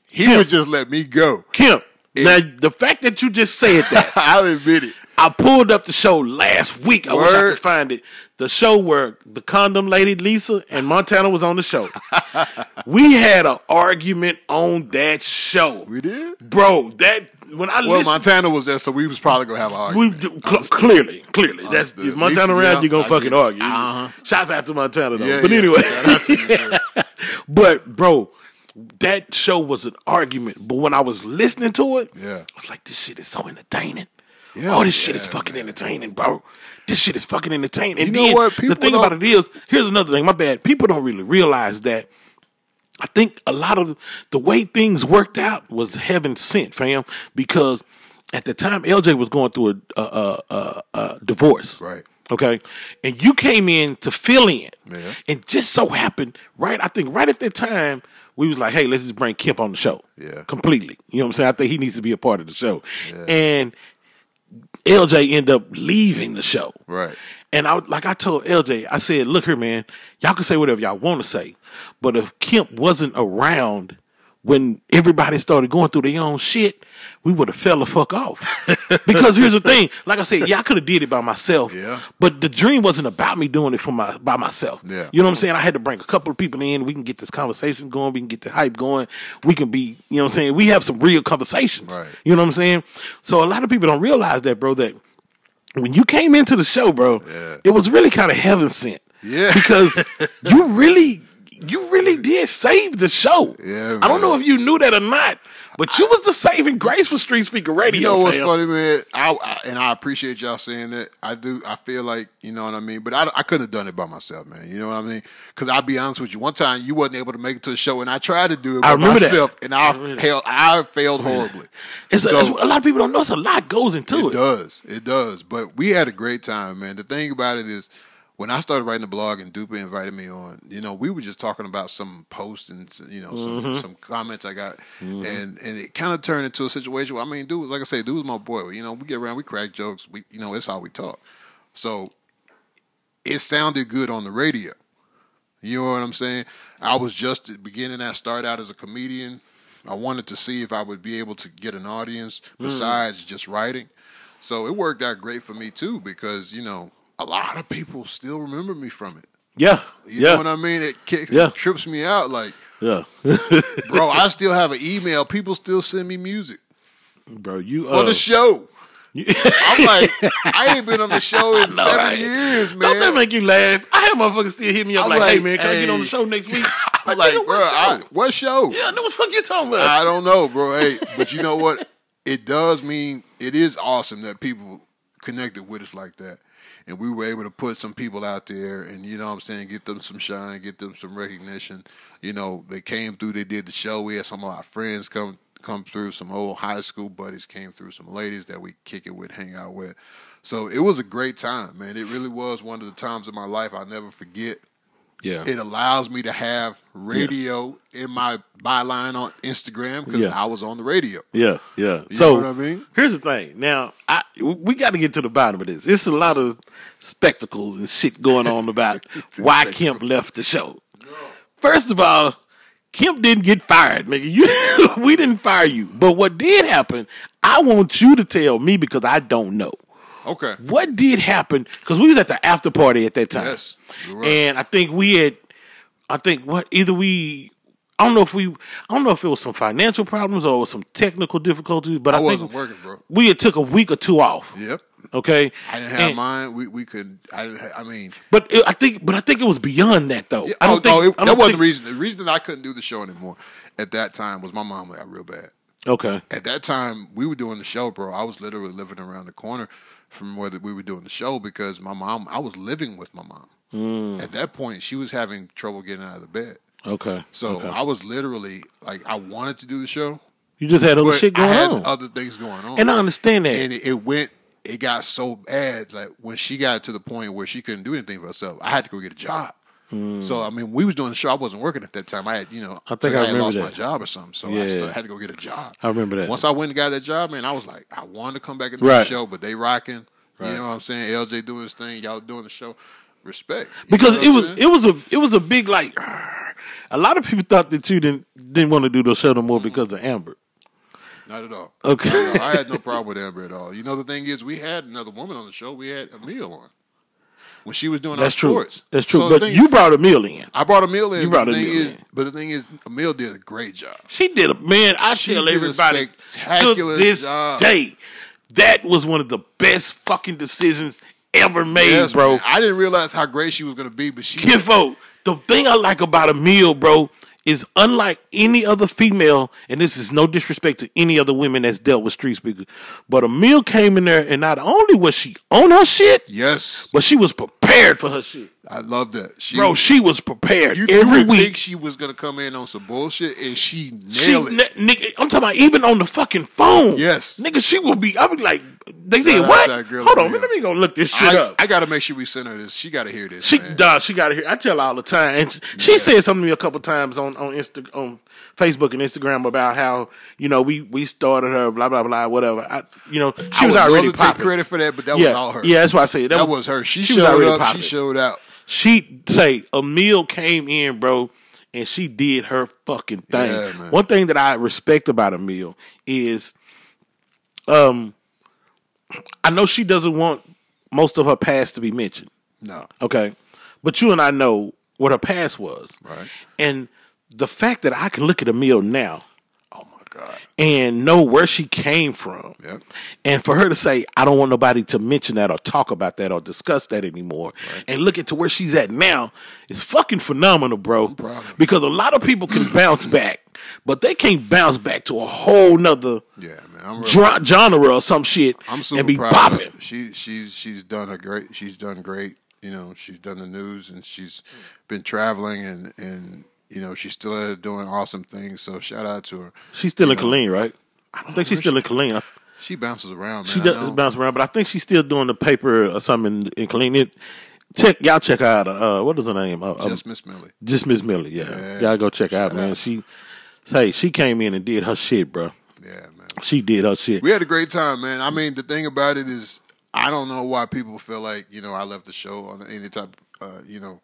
He would just let me go. Kemp, now the fact that you just said that, [LAUGHS] I'll admit it. I pulled up the show last week. I wish I Word. could find it. The show where the condom lady Lisa and Montana was on the show. [LAUGHS] we had an argument on that show, We did? bro. That when I Well, Montana was there, so we was probably gonna have an we argument. do- cl- clearly, clearly, that's if Montana around, yeah, you're gonna I fucking argue. Uh-huh. Shouts out to Montana though. Yeah, but yeah. anyway, Shout out to you, sir. but bro, that show was an argument. But when I was listening to it, Yeah. I was like, this shit is so entertaining. Yeah, oh, this shit is fucking entertaining, bro. This shit is fucking entertaining. And You know then what? the thing about it is, here's another thing. My bad. People don't really realize that. I think a lot of the way things worked out was heaven sent, fam. Because at the time, LJ was going through a, a, a, a, divorce. Right. Okay. And you came in to fill in. Yeah. And just so happened, right? I think right at that time, we was like, hey, let's just bring Kemp on the show. Yeah. Completely. You know what I'm saying? I think he needs to be a part of the show. Yeah. And LJ ended up leaving the show. Right. And I like I told LJ, I said, look here, man, y'all can say whatever y'all want to say. But if Kemp wasn't around when everybody started going through their own shit, we would have fell the fuck off. [LAUGHS] because here's the thing, like I said, yeah, I could have did it by myself. Yeah. But the dream wasn't about me doing it for my by myself. Yeah. You know what I'm saying? I had to bring a couple of people in. We can get this conversation going. We can get the hype going. We can be, you know what I'm saying? We have some real conversations. Right. You know what I'm saying? So a lot of people don't realize that, bro, that when you came into the show, bro, Yeah. it was really kind of heaven sent. Yeah. Because you [LAUGHS] really you really did save the show. Yeah, I don't know if you knew that or not, but you was the saving grace for Street Speaker Radio. You know what's fam. funny, man? I, I and I appreciate y'all saying that. I do. I feel like you know what I mean. But I, I couldn't have done it by myself, man. You know what I mean? Because I'll be honest with you. One time you wasn't able to make it to the show, and I tried to do it by I remember that. myself, and I I, remember that. failed. I failed horribly. It's, So- it's- a lot of people don't know. It's a lot goes into It it. does. It does. But we had a great time, man. The thing about it is, when I started writing the blog and Dupe invited me on, you know, we were just talking about some posts and you know some Mm-hmm. some comments I got, and and it kind of turned into a situation. Where, I mean, dude, like I say, dude was my boy. You know, we get around, we crack jokes. We, you know, it's how we talk. So it sounded good on the radio. You know what I'm saying? I was just at beginning. I started out as a comedian. I wanted to see if I would be able to get an audience besides just writing. So it worked out great for me too because you know a lot of people still remember me from it. Yeah, You yeah, know what I mean? It kicks, Yeah. trips me out. Like, yeah, [LAUGHS] bro, I still have an email. People still send me music bro. You for uh, the show. [LAUGHS] you- I'm like, I ain't been on the show in [LAUGHS] know, seven right? years, man. Don't that make you laugh? I had motherfuckers still hit me up I'm like, "Hey man, can I get on the show next week?" I'm like, nigga, bro, what I, show? what show? Yeah, I know what the fuck you talking about. I don't know, bro. Hey, but you know what? It does mean it is awesome that people connected with us like that. And we were able to put some people out there and you know what I'm saying, get them some shine, get them some recognition. You know, they came through, they did the show. We had some of our friends come come through, some old high school buddies came through, some ladies that we kick it with, hang out with. So it was a great time, man. It really was one of the times of my life I'll never forget. Yeah, It allows me to have radio in my byline on Instagram because Yeah. I was on the radio. yeah, yeah. You so know what I mean? here's the thing. Now, I we got to get to the bottom of this. It's a lot of spectacles and shit going on about [LAUGHS] why Kemp left the show. First of all, Kemp didn't get fired, nigga. You, [LAUGHS] we didn't fire you. But what did happen? I want you to tell me because I don't know. Okay. What did happen? Because we was at the after party at that time. Yes, right. And I think we had, I think what either we, I don't know if we, I don't know if it was some financial problems or some technical difficulties, but I I, wasn't think working, bro. we had took a week or two off. Yep. Okay, I didn't have And- mine. We we could. I didn't. Ha- I mean, But it, I think, but I think it was beyond that though. yeah, I don't oh, think no, it, I that don't wasn't the reason. The reason that I couldn't do the show anymore at that time was my mom got real bad. Okay, At that time, we were doing the show, bro. I was literally living around the corner from where we were doing the show because my mom. I was living with my mom. Hmm. At that point, she was having trouble getting out of the bed. okay. So okay. I was literally like, I wanted to do the show, you just had other shit going I had on, other things going on. and I understand that. and it, it went. It got so bad like when she got to the point where she couldn't do anything for herself, I had to go get a job. Mm. So I mean, we was doing the show. I wasn't working at that time. I had, you know. I think I had lost that. my job or something. So I Yeah. still had to go get a job. I remember that. Once I went and got that job, man, I was like, I wanted to come back and do Right. the show, but they rocking. Right. You know what I'm saying? LJ doing his thing, y'all doing the show. Respect. Because it was I'm it was a it was a big like a lot of people thought that you didn't didn't want to do the show no more mm-hmm. because of Amber. Not at all. Okay. At all. I had no [LAUGHS] problem with Amber at all. You know, the thing is, we had another woman on the show. We had Emil on when she was doing That's true. sports. That's true. So but you brought a meal in. I brought a meal in. You brought the thing Emil is, in. but the thing is, Emil did a great job. She did a man. I She tell everybody to this job. day that was one of the best fucking decisions ever made, Yes, bro. man. I didn't realize how great she was going to be, but she. Kinfo, the thing I like about Emil, bro, is unlike any other female, and this is no disrespect to any other women that's dealt with street speakers, but Emil came in there and not only was she on her shit, Yes, but she was prepared for her shit. I love that. She, Bro, she was prepared you, you every think week. she was going to come in on some bullshit, and she She, nailed it. n- nigga, I'm talking about even on the fucking phone. Yes. nigga, she will be. I would be like, they Shout did what? Hold on, let me go look this shit I, up. I got to make sure we send her this. She got to hear this. She, man. dog, she got to hear. I tell her all the time, and she, she said something to me a couple times on on Insta, on Facebook and Instagram about how you know we we started her, blah blah blah, whatever. I, you know, she I was already to take popping. credit for that, but that yeah, was all her. yeah, that's why I say that, that was her. She, she showed up. popping. She showed out. She say Emil came in, bro, and she did her fucking thing. Yeah. One thing that I respect about Emil is, um, I know she doesn't want most of her past to be mentioned. No. Okay, but you and I know what her past was, Right. and the fact that I can look at Emil now Oh my God. and know where she came from. Yep. And for her to say, I don't want nobody to mention that or talk about that or discuss that anymore, and look at to where she's at now is fucking phenomenal, bro. proud of her. Because a lot of people can bounce back, but they can't bounce back to a whole nother Yeah, man. I'm real, dra- genre or some shit I'm super and be proud bopping. She she's she's done a great she's done great. You know, she's done the news and she's been traveling and and you know she's still doing awesome things. So shout out to her. She's still in You know, Colleen, right? I think she's still in Colleen. She bounces around, man. She does bounce around, but I think she's still doing the paper or something in, in Colleen. It, check y'all check out uh, what is her name? Uh, um, Just Miss Millie. Just Miss Millie, yeah. Yeah. Y'all go check out, man. She say she came in and did her shit, bro. Yeah, man. She did her shit. We had a great time, man. I mean, the thing about it is, I don't know why people feel like you know I left the show on any type, uh, you know,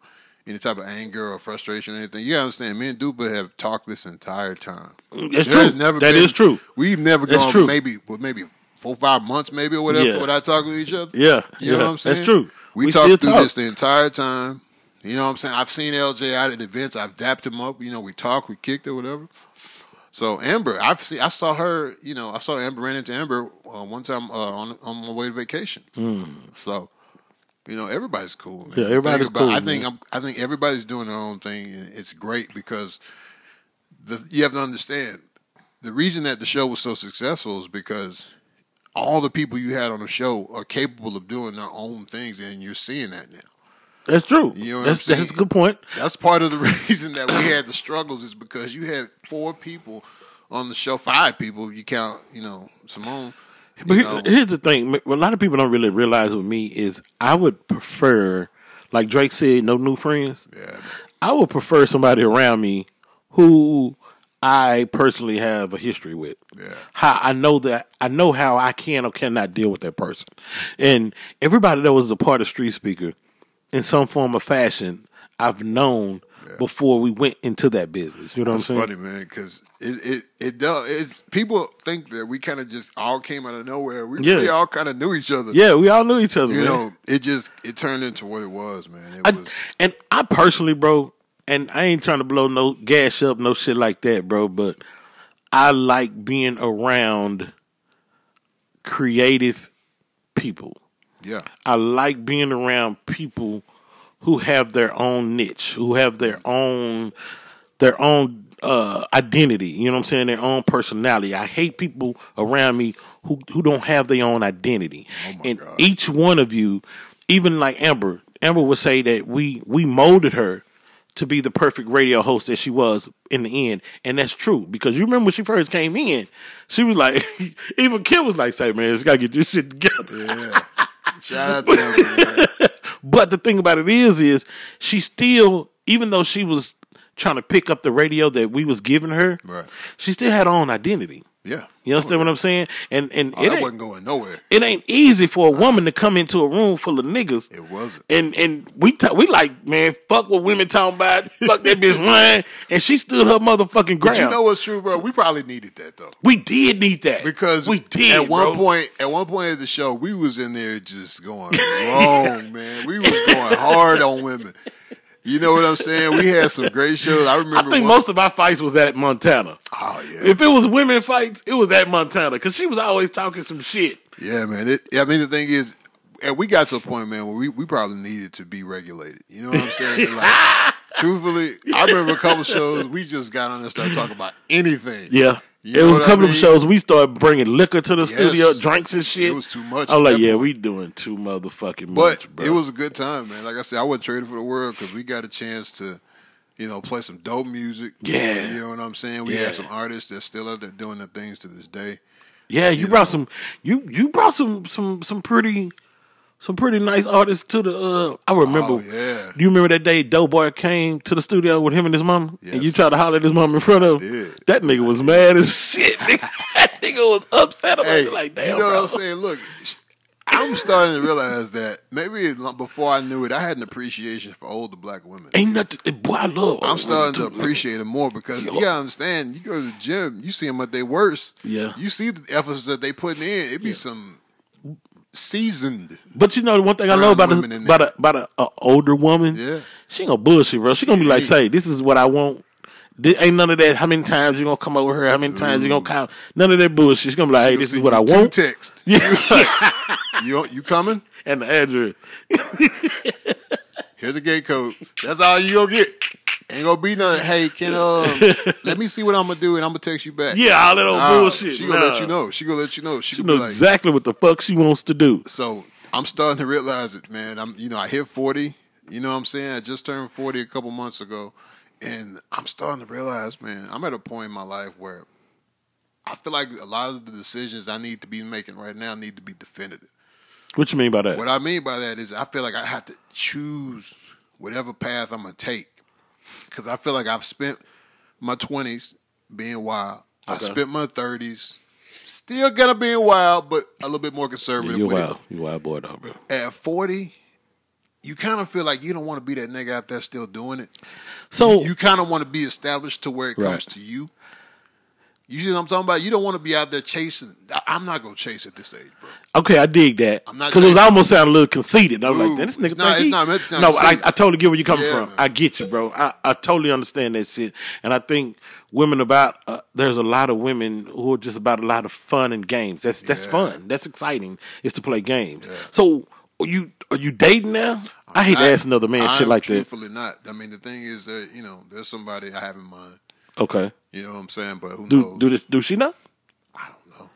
any type of anger or frustration or anything. You gotta understand, me and Dupah have talked this entire time. That's There's true. never That been- is true. We've never That's gone true. maybe well, maybe four five months maybe or whatever Yeah. without talking to each other. Yeah, You yeah, know what I'm saying? That's true. We, We talked through talk. this the entire time. You know what I'm saying? I've seen LJ out at events. I've dapped him up. You know, we talked, we kicked or whatever. So Amber, I've seen, I saw her. You know, I saw Amber ran into Amber uh, one time uh, on on my way to vacation. So, you know, everybody's cool. Man. Yeah, everybody's Think about- cool, I think man. I'm, I think everybody's doing their own thing, and it's great because the, you have to understand the reason that the show was so successful is because all the people you had on the show are capable of doing their own things, and you're seeing that now. That's true. You know that's that's a good point. That's part of the [LAUGHS] reason that we had the struggles is because you had four people on the show, five people. if You count, you know, Simone. But you here- know. here's the thing: what a lot of people don't really realize with me is I would prefer, like Drake said, no new friends. yeah, I would prefer somebody around me who I personally have a history with. Yeah. How I know that I know how I can or cannot deal with that person. And everybody that was a part of Street Speaker in some form or fashion, I've known before we went into that business. You know That's what I'm saying? funny, man, because it it it does. It's people think that we kind of just all came out of nowhere. We Yeah. really all kind of knew each other. Yeah, we all knew each other. you man. know, it just it turned into what it was, man. It I, was and I personally, bro, and I ain't trying to blow no gas up, no shit like that, bro. But I like being around creative people. Yeah, I like being around people who have their own niche, who have their own their own uh, identity. You know what I'm saying? Their own personality. I hate people around me who who don't have their own identity. Oh my and God. each one of you, even like Amber, Amber would say that we we molded her to be the perfect radio host that she was in the end, and that's true because you remember when she first came in, she was like, [LAUGHS] even Kemp was like, "Say man, you gotta get this shit together." yeah. Shout out to. [LAUGHS] But the thing about it is, is she still, even though she was trying to pick up the radio that we was giving her, Right. she still had her own identity. Yeah, You understand what I'm saying? And and oh, it wasn't going nowhere. it ain't easy for a woman to come into a room full of niggas. It wasn't. And and we ta- we like man, fuck what women talking about, [LAUGHS] fuck that bitch lying, and she stood her motherfucking But ground. you know what's true, bro? We probably needed that though. we did need that because we did at one bro. point at one point of the show we was in there just going [LAUGHS] wrong man we was going hard on women you know what i'm saying we had some great shows i remember. I think one- most of our fights was at Montana. oh yeah If it was women fights, it was at Montana because she was always talking some shit. yeah man it, i mean the thing is and we got to a point man where we, we probably needed to be regulated you know what i'm saying like [LAUGHS] truthfully i remember a couple shows we just got on there and started talking about anything Yeah. You it was a a I couple mean? of shows we started bringing liquor to the Yes. studio, drinks and shit. It was too much I was like, yeah, point. we doing too motherfucking But much, bro. it was a good time, man. Like I said, I wouldn't trade it for the world because we got a chance to, you know, play some dope music. Yeah. you know what I'm saying. We Yeah. had some artists that's still out there doing their things to this day. yeah, you you brought know. some you you brought some some some pretty some pretty nice artists to the uh I remember Oh yeah, Do you remember that day Doughboy came to the studio with him and his mama? And you tried to holler at his mom in front of him? That nigga was mad as shit. [LAUGHS] nigga. that nigga was upset about hey, it. Like, damn, you know bro. what I'm saying? Look, I'm starting to realize that maybe before I knew it, I had an appreciation for older black women. Ain't nothing. Boy, I love. I'm starting to appreciate them more because you gotta understand. You go to the gym, you see them at their worst. Yeah. You see the efforts that they putting in. It'd be some seasoned. But you know the one thing I know about a, about a, about a, a older woman. Yeah. She ain't gonna bullshit, bro. She gonna be like. "Say, this is what I want." This, ain't none of that. How many times you gonna come over here? How many times you gonna mm. count? None of that bullshit. She's gonna be like, "Hey, this is what I want." Text. [LAUGHS] Yeah. [LAUGHS] You you coming? and the address. [LAUGHS] Here's a gate code. That's all you gonna get. Ain't gonna be nothing. Hey, can um, [LAUGHS] let me see what I'm gonna do, and I'm gonna text you back. Yeah, all that old Nah, bullshit. She gonna Nah. let you know. She gonna let you know. She, She gonna be knows like, exactly what the fuck she wants to do. So I'm starting to realize it, man. I'm you know, I hit forty, you know what I'm saying? I just turned forty a couple months ago. And I'm starting to realize, man, I'm at a point in my life where I feel like a lot of the decisions I need to be making right now need to be definitive. What you mean by that? What I mean by that is I feel like I have to choose whatever path I'm gonna take. Cause I feel like I've spent my twenties being wild. I spent my thirties still gonna be wild, but a little bit more Yeah, conservative you with it wild. You wild boy though, bro. at 40, you kind of feel like you don't want to be that nigga out there still doing it. So You kind of want to be established to where it Right. comes to you. You see what I'm talking about? You don't want to be out there chasing. I- I'm not going to chase at this age, bro. Okay, I dig that. I'm not Because it was almost sounding a little conceited. I was Ooh, like, this nigga not- think it's he-" not sound No, I. I totally get where you're coming Yeah, from. man. I get you, bro. I, I totally understand that shit. And I think women about uh, there's a lot of women who are just about a lot of fun and games. That's that's Yeah. fun. That's exciting. Is to play games. So are you are you dating now? I hate to ask another man shit I'm like that. truthfully not. I mean, the thing is that, you know, there's somebody I have in mind. Okay. You know what I'm saying? But who Do knows? do this? Do she know? I don't know.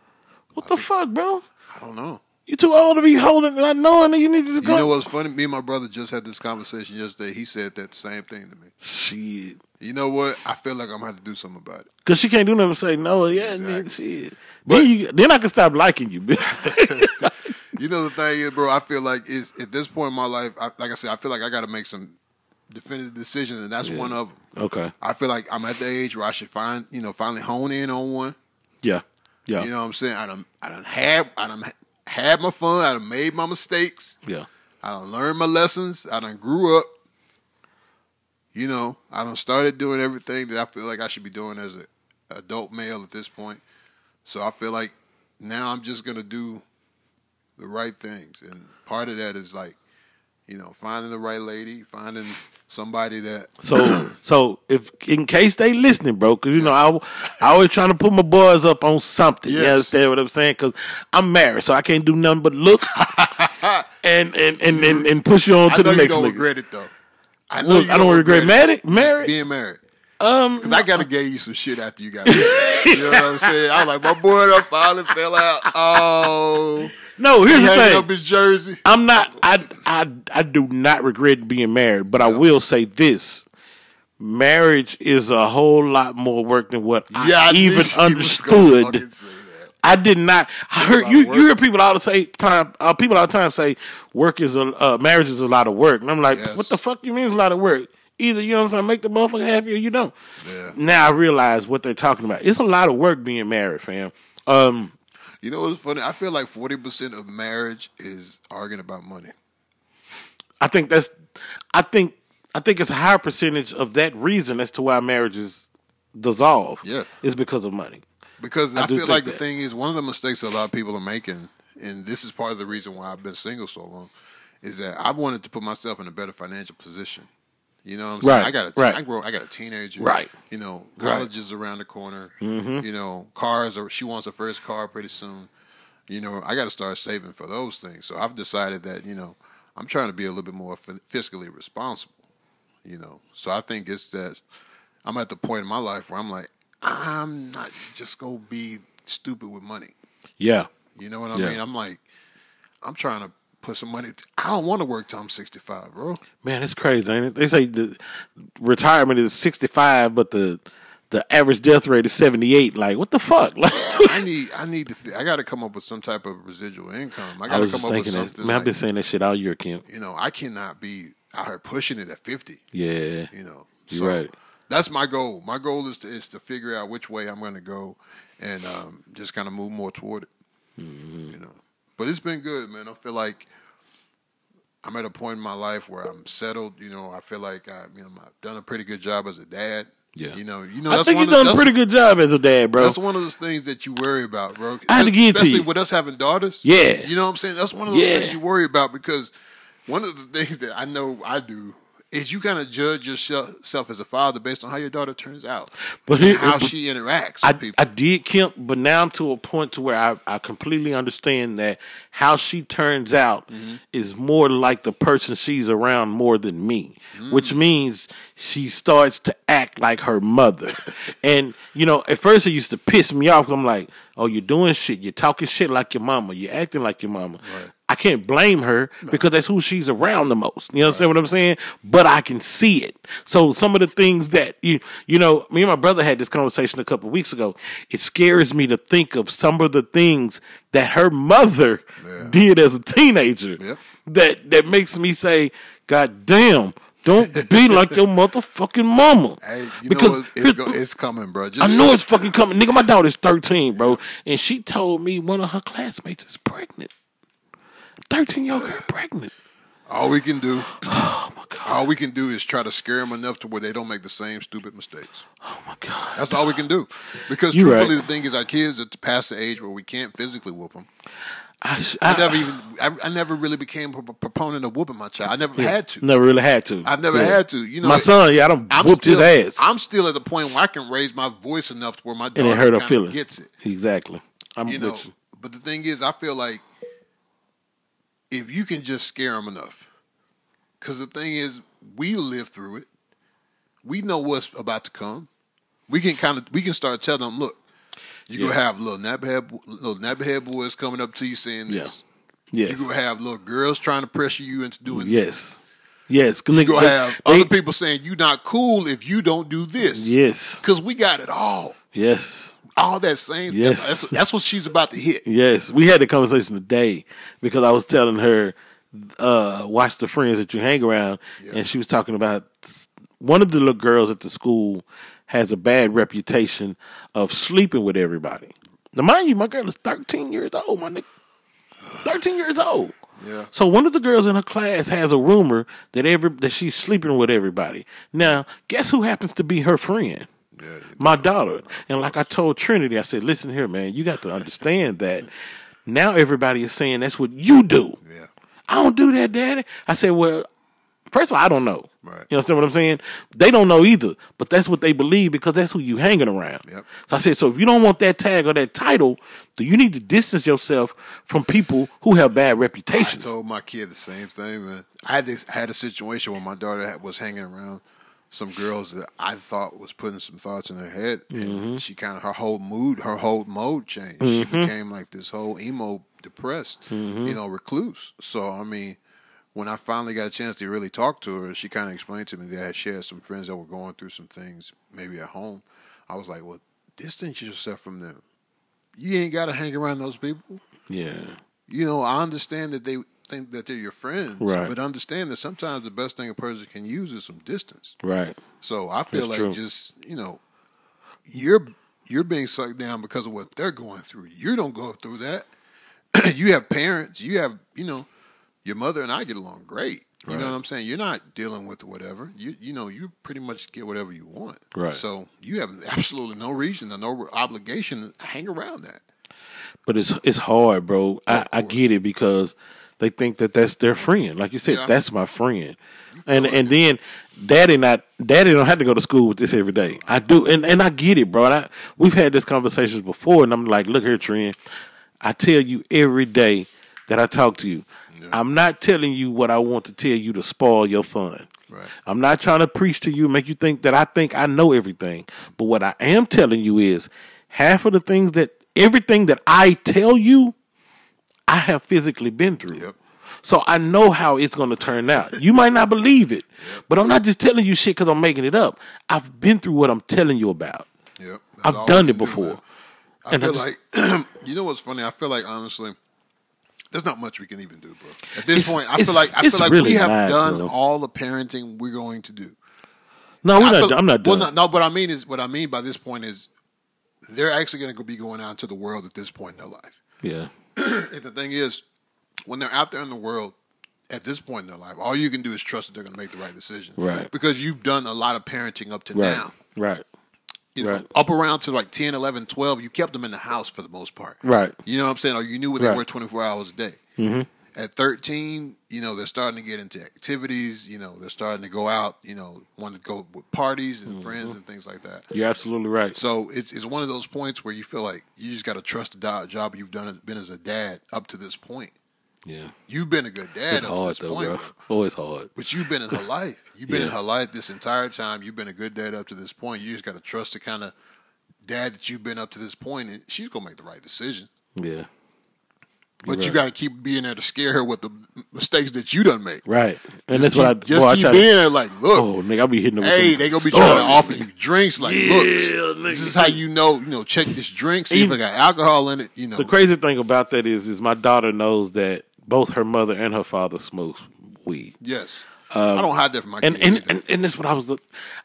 What the fuck, bro? I don't know. You too old to be holding and not knowing that you need to just You know what's funny? Me and my brother just had this conversation yesterday. He said that same thing to me. Shit. You know what? I feel like I'm to have to do something about it. Cause she can't do nothing but say no. Yeah, Exactly. shit. then you, then I can stop liking you. bitch. [LAUGHS] You know the thing is, bro. I feel like is at this point in my life, I, like I said, I feel like I got to make some definitive decisions, and that's one of them. okay. I feel like I'm at the age where I should find, you know, finally hone in on one. Yeah. Yeah. You know what I'm saying? I done, I done had, I done had my fun. I done made my mistakes. Yeah. I done learned my lessons. I done grew up. You know, I done started doing everything that I feel like I should be doing as an adult male at this point. So I feel like now I'm just gonna do the right things, and part of that is like, you know, finding the right lady, finding somebody that So, [COUGHS] so if in case they listening, bro, because you know I, I always trying to put my boys up on something. You understand what I'm saying? Because I'm married, so I can't do nothing but look [LAUGHS] and and and and, and push you on to know the next don't nigga. regret it though. I Look, you I don't regret married- it. married? being married. Um, Cause I gotta give you some shit after you got married. you know what I'm saying? I was like, my boy done finally fell out. [LAUGHS] Oh, no. he Here's the thing. up his jersey. I'm not. I I I do not regret being married, but I will say this: marriage is a whole lot more work than what Yeah, I I even she was gonna understood. fucking say that. I did not. I heard you. You hear people all the say time. Uh, people all the time say work is a uh, marriage is a lot of work, and I'm like, Yes. what the fuck you mean it's a lot of work? Either you know what I'm saying, make the motherfucker happy, or you don't. Yeah. Now I realize what they're talking about. It's a lot of work being married, fam. Um, You know what's funny? I feel like forty percent of marriage is arguing about money. I think that's. I think. I think it's a higher percentage of that reason as to why marriages dissolve. Yeah. is because of money. Because I I, feel like the thing is one of the mistakes a lot of people are making, and this is part of the reason why I've been single so long, is that I wanted to put myself in a better financial position. You know what I'm saying? Right, I got a right. I grow I got a teenager. Right. You know, Right. college is around the corner. Mm-hmm. You know, cars are she wants her first car pretty soon. You know, I got to start saving for those things. So I've decided that, you know, I'm trying to be a little bit more fi- fiscally responsible, you know. So I think it's that I'm at the point in my life where I'm like, I'm not just going to be stupid with money. Yeah, You know what I Yeah. mean? I'm like, I'm trying to put some money. I don't want to work till I'm 65, bro. man, it's crazy, ain't it? They say the retirement is 65, but the the average death rate is 78. Like, what the fuck? [LAUGHS] I need, I need to, I got to come up with some type of residual income. I got to was come just up with that. something. Man, I've been saying that shit all year, Kemp. you know, I cannot be out here pushing it at 50. Yeah, You know, You're right. That's my goal. My goal is to is to figure out which way I'm going to go, and um, just kind of move more toward it. Mm-hmm. You know, But it's been good, man. I feel like I'm at a point in my life where I'm settled. You know, I feel like I, you know, I've done a pretty good job as a dad. Yeah. You know, you know, I that's think one you've done a pretty good job as a dad, bro. That's one of those things that you worry about, bro. I had to give it to Especially you. with us having daughters. Yeah. You know what I'm saying? That's one of those Yeah. things you worry about because one of the things that I know I do is you kind of judge yourself as a father based on how your daughter turns out, But and here- how but- she interacts I, people. I did Kemp, but now I'm to a point to where I, I completely understand that how she turns out Mm-hmm. is more like the person she's around more than me, Mm. which means she starts to act like her mother. [LAUGHS] and you know, at first it used to piss me off. I'm like, "Oh, you're doing shit. You're talking shit like your mama. You're acting like your mama." I can't blame her because that's who she's around the most. You understand what I'm saying? But I can see it. So some of the things that you you know, me and my brother had this conversation a couple weeks ago. It scares me to think of some of the things that her mother Yeah. did as a teenager. Yep. That that makes me say, God damn, don't be [LAUGHS] like your motherfucking mama. hey, you because it's, go, it's coming, bro. Just, I know it's fucking coming. Nigga, my daughter's 13, bro. And she told me one of her classmates is pregnant. 13 year old girl pregnant. all we can do. Oh my God. All we can do is try to scare them enough to where they don't make the same stupid mistakes. Oh my God. That's all we can do. Because You truthfully, right. the thing is, our kids are past the age where we can't physically whoop them. I, I I- never even, I, I never really became a proponent of whooping my child. I never had to. Never really had to. I've never Yeah. had to. You know, my son, yeah, I done I'm whooped still, his ass. I'm still at the point where I can raise my voice enough to where my daughter and it hurt her feelings. gets it. Exactly. I'm You know, you. but the thing is, I feel like if you can just scare them enough, because the thing is, we live through it. We know what's about to come. We can kind of we can start telling them, look, you're Yeah. gonna have little nappyhead little nappyhead boys coming up to you saying this. Yes. You're gonna have little girls trying to pressure you into doing this. Yes. Yes. You're gonna have other people saying you're not cool if you don't do this. Yes. Because we got it all. Yes. All that same Yes. that's, that's what she's about to hit. Yes. We had the conversation today because I was telling her, uh, watch the friends that you hang around, and she was talking about one of the little girls at the school has a bad reputation of sleeping with everybody. Now, mind you, my girl is 13 years old, my nigga. 13 years old. Yeah. So one of the girls in her class has a rumor that every that she's sleeping with everybody. Now, guess who happens to be her friend? Yeah. My daughter. And like I told Trinity, I said, "Listen here, man. You got to understand that now everybody is saying that's what you do. Yeah. I don't do that, Daddy." I said, "Well, first of all, I don't know. Right. You understand what I'm saying? They don't know either, but that's what they believe because that's who you hanging around. Yep. So I said, so if you don't want that tag or that title, then you need to distance yourself from people who have bad reputations. I told my kid the same thing, man. I had this, had a situation where my daughter was hanging around some girls that I thought was putting some thoughts in her head, Mm-hmm. and she kind of her whole mood, her whole mode changed. She became like this whole emo, depressed, Mm-hmm. you know, recluse. So I mean, when I finally got a chance to really talk to her, she kind of explained to me that she had some friends that were going through some things, maybe at home. I was like, well, distance yourself from them. You ain't got to hang around those people yeah. you know, I understand that they think that they're your friends, Right. but understand that sometimes the best thing a person can use is some distance. Right. So I feel That's like true. just you know, you're you're being sucked down because of what they're going through. You don't go through that. [CLEARS THROAT] you have parents. You have you know, your mother and I get along great. You Right. know what I'm saying? You're not dealing with whatever. You you know you pretty much get whatever you want. Right. So you have absolutely no reason and no obligation to hang around that. But it's it's hard, bro. I, I get it because they think that that's their friend. Like you said, Yeah. that's my friend. And and then daddy not daddy don't have to go to school with this every day. I do and, and I get it, bro. And I, we've had these conversations before and I'm like, look here, Trent. I tell you every day that I talk to you. I'm not telling you what I want to tell you to spoil your fun. Right. I'm not trying to preach to you, make you think that I think I know everything. But what I am telling you is half of the things that everything that I tell you, I have physically been through. Yep. So I know how it's going to turn out. You might not believe it, but I'm not just telling you shit because I'm making it up. I've been through what I'm telling you about. Yep. That's I've done it can do, before. I And I feel just- like [CLEARS THROAT] you know what's funny. I feel like honestly, there's not much we can even do, bro. At this point, I feel like I feel like really we have not, done bro. all the parenting we're going to do. No, we're I not, feel- I'm not done. Well, no, no, what I mean is what I mean by this point is they're actually going to be going out into the world at this point in their life. Yeah. [CLEARS THROAT] and the thing is, when they're out there in the world, at this point in their life, all you can do is trust that they're going to make the right decision. Right. Because you've done a lot of parenting up to Right. now. Right. You know, Right. up around to like 10, 11, 12, you kept them in the house for the most part. Right. You know what I'm saying? Or you knew where they Right. were 24 hours a day. Mm-hmm. At 13, you know, they're starting to get into activities. You know, they're starting to go out, you know, want to go with parties and friends Mm-hmm. and things like that. You're absolutely right. So it's, it's one of those points where you feel like you just got to trust the job you've done been as a dad up to this point. Yeah. You've been a good dad It's up hard to this though, point, bro. bro. Always hard. But you've been in her life. You've been in her life this entire time. You've been a good dad up to this point. You just got to trust the kind of dad that you've been up to this point, and she's gonna make the right decision. Yeah. But You're you got to keep being there to scare her with the mistakes that you done make. Right. And that's Just what I keep, just I keep try being to, there. Like, look, Oh, nigga, I'll be hitting them. with hey, they gonna be trying to offer nigga. you drinks. Like, Yeah, look, this is how you know. You know, check this drink, see if Even- it got alcohol in it. You know, The crazy thing about that is, is my daughter knows that both her mother and her father smoke weed. yes. I don't hide that from my Um, And kids. and, either. and and that's what I was.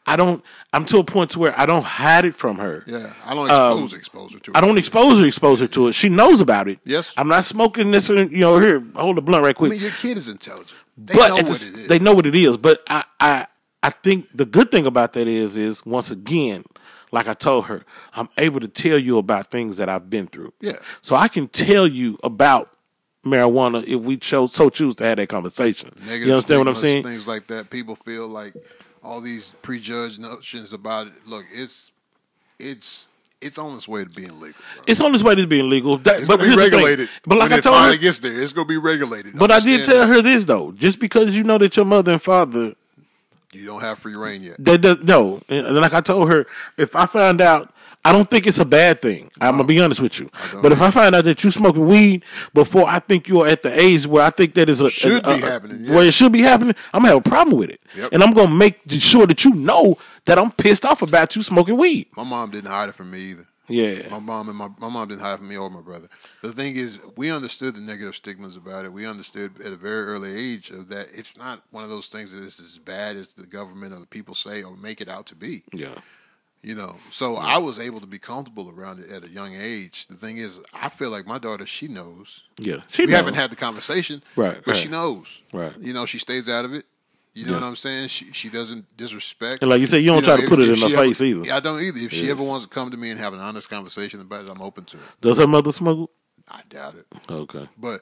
I don't. I'm to a point to where I don't hide it from her. yeah, I don't um, expose exposure to. It. I don't expose her, expose her to it. She knows about it. Yes. I'm not smoking this. You know, here, hold the blunt right I quick. mean, your kid is intelligent. They but know at what the- it is. they know what it is. But I, I, I think the good thing about that is, is once again, like I told her, I'm able to tell you about things that I've been through. Yeah. So I can tell you about marijuana if we chose so choose to have that conversation. Negative you understand what I'm saying? Things like that. People feel like all these prejudged notions about it. Look, it's it's it's on its way to being legal. Bro. It's on its way to being legal. That, It's but gonna be here's the thing. regulated. But like I told her, gets there, it's gonna be regulated. but I did tell her this though. Just because you know that your mother and father you don't have free reign yet. That does no, and like I told her, if I find out, I don't think it's a bad thing. I'm gonna be honest with you. But if I find out that you're smoking weed before I think you're at the age where I think that is a Should a- be a- happening, yeah. where it should be happening, I'm gonna have a problem with it, Yep. and I'm gonna make sure that you know that I'm pissed off about you smoking weed. My mom didn't hide it from me either. Yeah, My mom and my my mom didn't hide it from me or my brother. The thing is, we understood the negative stigmas about it. We understood at a very early age of that it's not one of those things that is as bad as the government or the people say or make it out to be. yeah, You know, so I was able to be comfortable around it at a young age. The thing is, I feel like my daughter, she knows. yeah. She we knows. haven't had the conversation, Right, But right. she knows, Right. You know, she stays out of it. You know Yeah. what I'm saying? She she doesn't disrespect. And like you said, you don't try to if- put it if in her ever- face either. I don't either. If she ever wants to come to me and have an honest conversation about it, I'm open to it. Does her mother smoke? I doubt it, Okay, but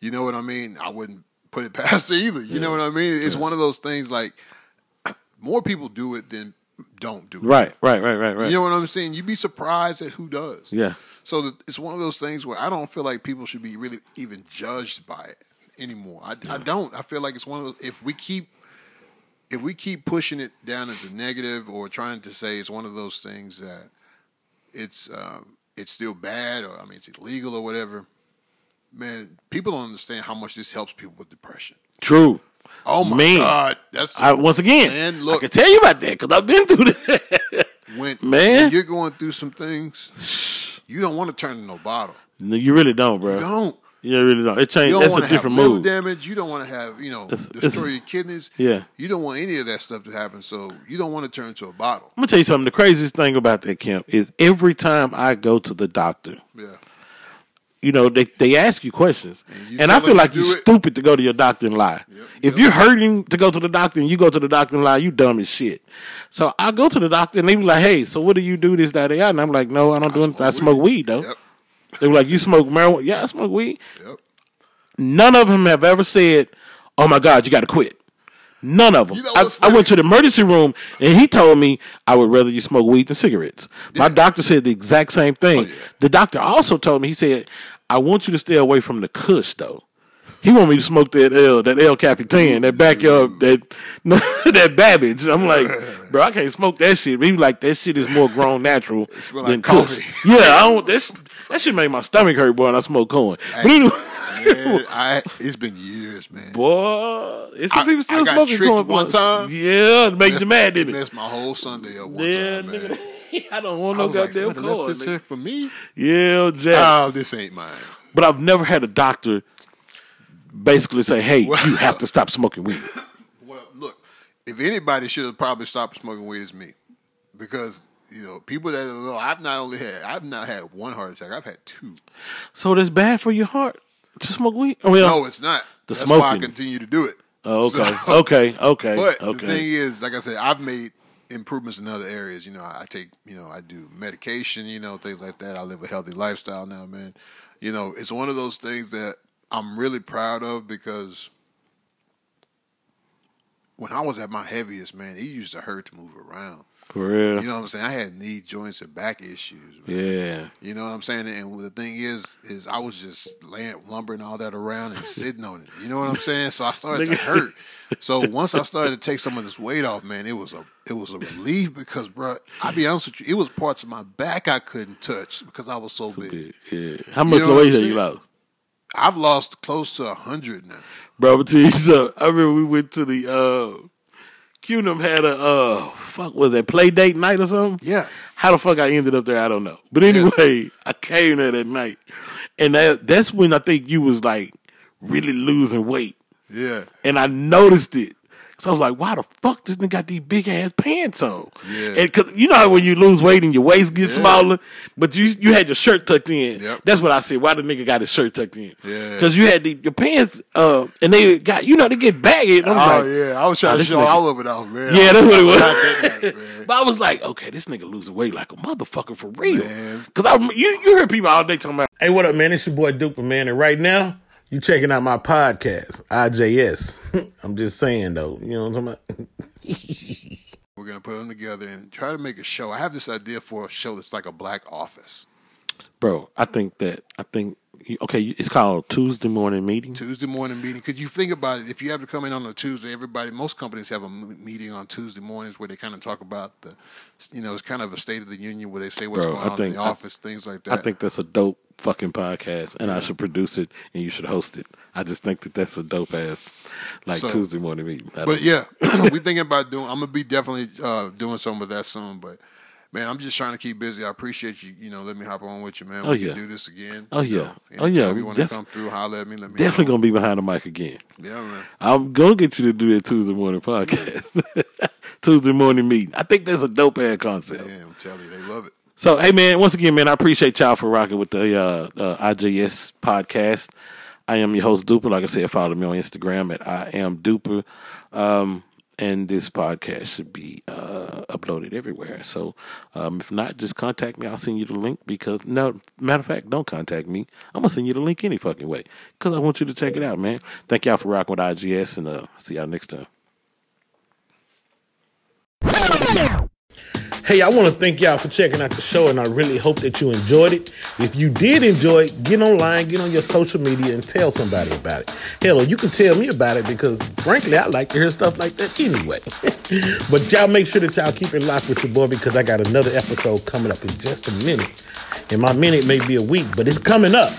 you know what I mean. I wouldn't put it [LAUGHS] past her either. You know what I mean? It's one of those things like [CLEARS THROAT] more people do it than don't do it. right, right, right, right, right. You know what I'm saying? You'd be surprised at who does. yeah, So the, it's one of those things where I don't feel like people should be really even judged by it anymore. I, I don't. I feel like it's one of those. If we keep if we keep pushing it down as a negative or trying to say it's one of those things that it's um, it's still bad or I mean it's illegal or whatever, man, people don't understand how much this helps people with depression. true. Oh my Man. god, that's I once again, Man, look, I can tell you about that because I've been through that. when, [LAUGHS] Man. when you're going through some things. You don't want to turn to no bottle. no, you really don't, bro. You don't. You really don't. It changed. That's want a to have different move. damage. You don't want to have, you know, It's- destroy it's- your kidneys. Yeah. You don't want any of that stuff to happen. So you don't want to turn to a bottle. I'm gonna tell you something. The craziest thing about that Kemp is every time I go to the doctor, Yeah. You know, they, they ask you questions, And you and I feel like you're it. stupid to go to your doctor and lie. Yep, If yep. you're hurting to go to the doctor and you go to the doctor and lie, you dumb as shit. So I go to the doctor and they be like, "Hey, so what do you do this, that, that?" And I'm like, "No, I don't do anything. I smoke weed though." Yep. They were like, "You smoke marijuana?" Yeah, I smoke weed. Yep. None of them have ever said, "Oh my God, you got to quit." None of them. You know I, I went to the emergency room and he told me I would rather you smoke weed than cigarettes. My doctor said the exact same thing. Oh, yeah. The doctor also told me he said, "I want you to stay away from the Kush, though." He want me to smoke that L, that El Capitan, that mm. backyard, that [LAUGHS] that Babbage. I'm like, [LAUGHS] bro, I can't smoke that shit. He like, that shit is more grown natural than like coffee. Kush. Yeah, I don't. [LAUGHS] That that shit make my stomach hurt, boy. When I smoke corn. But anyway, Man, [LAUGHS] I, it's been years, man. boy, it's some I- people still I smoking corn. one time. Yeah, it make you mad, didn't it? Messed my whole Sunday up one Yeah, time, man. nigga. [LAUGHS] I don't want no like, goddamn "Somebody left corn. this for me? Yeah, Jack. Oh, this ain't mine. but I've never had a doctor basically say, "Hey, Well- you have to stop smoking weed." [LAUGHS] Well, look, if anybody should have probably stopped smoking weed, it's me, because You know, people that know, I've not only had, I've not had one heart attack. I've had two. So that's bad for your heart to smoke weed. Oh, yeah. No, it's not. The That's why I smoking. continue to do it. Oh, okay. So- okay. Okay. But okay. the thing is, like I said, I've made improvements in other areas. You know, I take, you know, I do medication, you know, things like that. I live a healthy lifestyle now, man. You know, it's one of those things that I'm really proud of because when I was at my heaviest, man, it used to hurt to move around. For real. You know what I'm saying? I had knee joints and back issues. man. yeah. You know what I'm saying? And the thing is, is I was just laying, lumbering all that around and sitting on it. You know what I'm saying? So I started to hurt. So once I started to take some of this weight off, man, it was a it was a relief because, bro, I'll be honest with you, it was parts of my back I couldn't touch because I was so big. Yeah. How much know weight have you lost? I've lost close to a hundred now. Bro, but tell you something. I remember we went to the uh Cunham had a uh fuck was that play date night or something? Yeah. How the fuck I ended up there, I don't know. But anyway, I came there that night. And that that's when I think you was like really losing weight. Yeah. And I noticed it. So I was like, why the fuck this nigga got these big ass pants on? Yeah. And cause you know how when you lose weight and your waist gets Yeah. smaller, but you you had your shirt tucked in. Yep. That's what I said. Why the nigga got his shirt tucked in? Yeah. Cause you had the, your pants uh and they got you know they get baggy. And I was Oh like, yeah, I was trying oh, to show nigga- all of it off, man. Yeah, that's what it was. That. [LAUGHS] But I was like, okay, this nigga losing weight like a motherfucker for real. Man. Cause I you you hear people all day talking about, hey, what up, man? It's your boy Dupah, man, and right now you checking out my podcast, IJS. [LAUGHS] I'm just saying though, you know what I'm talking about? [LAUGHS] We're gonna put them together and try to make a show. I have this idea for a show that's like a black office. Bro, I think that I think okay, it's called Tuesday morning meeting. Tuesday morning meeting. Because you think about it, if you have to come in on a Tuesday, everybody, most companies have a meeting on Tuesday mornings where they kind of talk about the, you know, it's kind of a state of the union where they say what's Bro, going I on think- in the I- office, things like that. I think that's a dope fucking podcast, and I should produce it, and you should host it. I just think that that's a dope ass like So- Tuesday morning meeting. But don't- yeah, [CLEARS THROAT] we thinking about doing. I'm gonna be definitely uh, doing some of that soon. But man, I'm just trying to keep busy. I appreciate you. You know, let me hop on with you, man. Oh, we yeah. can do this again. Oh, yeah. know. Oh, yeah. You want to def- come through? Holler at me. Let me definitely gonna be behind the mic again. Yeah, man. I'm gonna get you to do that Tuesday morning podcast, [LAUGHS] Tuesday morning meeting. I think that's a dope ass concept. Yeah, I'm telling you, they love it. So, hey man, once again, man, I appreciate y'all for rocking with the uh, uh, IJS podcast. I am your host Dupah. Like I said, follow me on Instagram at I am Dupah. Um, and this podcast should be uh, uploaded everywhere. So, um, if not, just contact me. I'll send you the link because no matter of fact, don't contact me. I'm gonna send you the link any fucking way because I want you to check it out, man. Thank y'all for rocking with IJS, and uh, see y'all next time. Hey, I want to thank y'all for checking out the show, and I really hope that you enjoyed it. If you did enjoy it, get online, get on your social media, and tell somebody about it. Hell, you can tell me about it because, frankly, I like to hear stuff like that anyway. [LAUGHS] but y'all make sure that y'all keep it locked with your boy because I got another episode coming up in just a minute. And my minute may be a week, but it's coming up.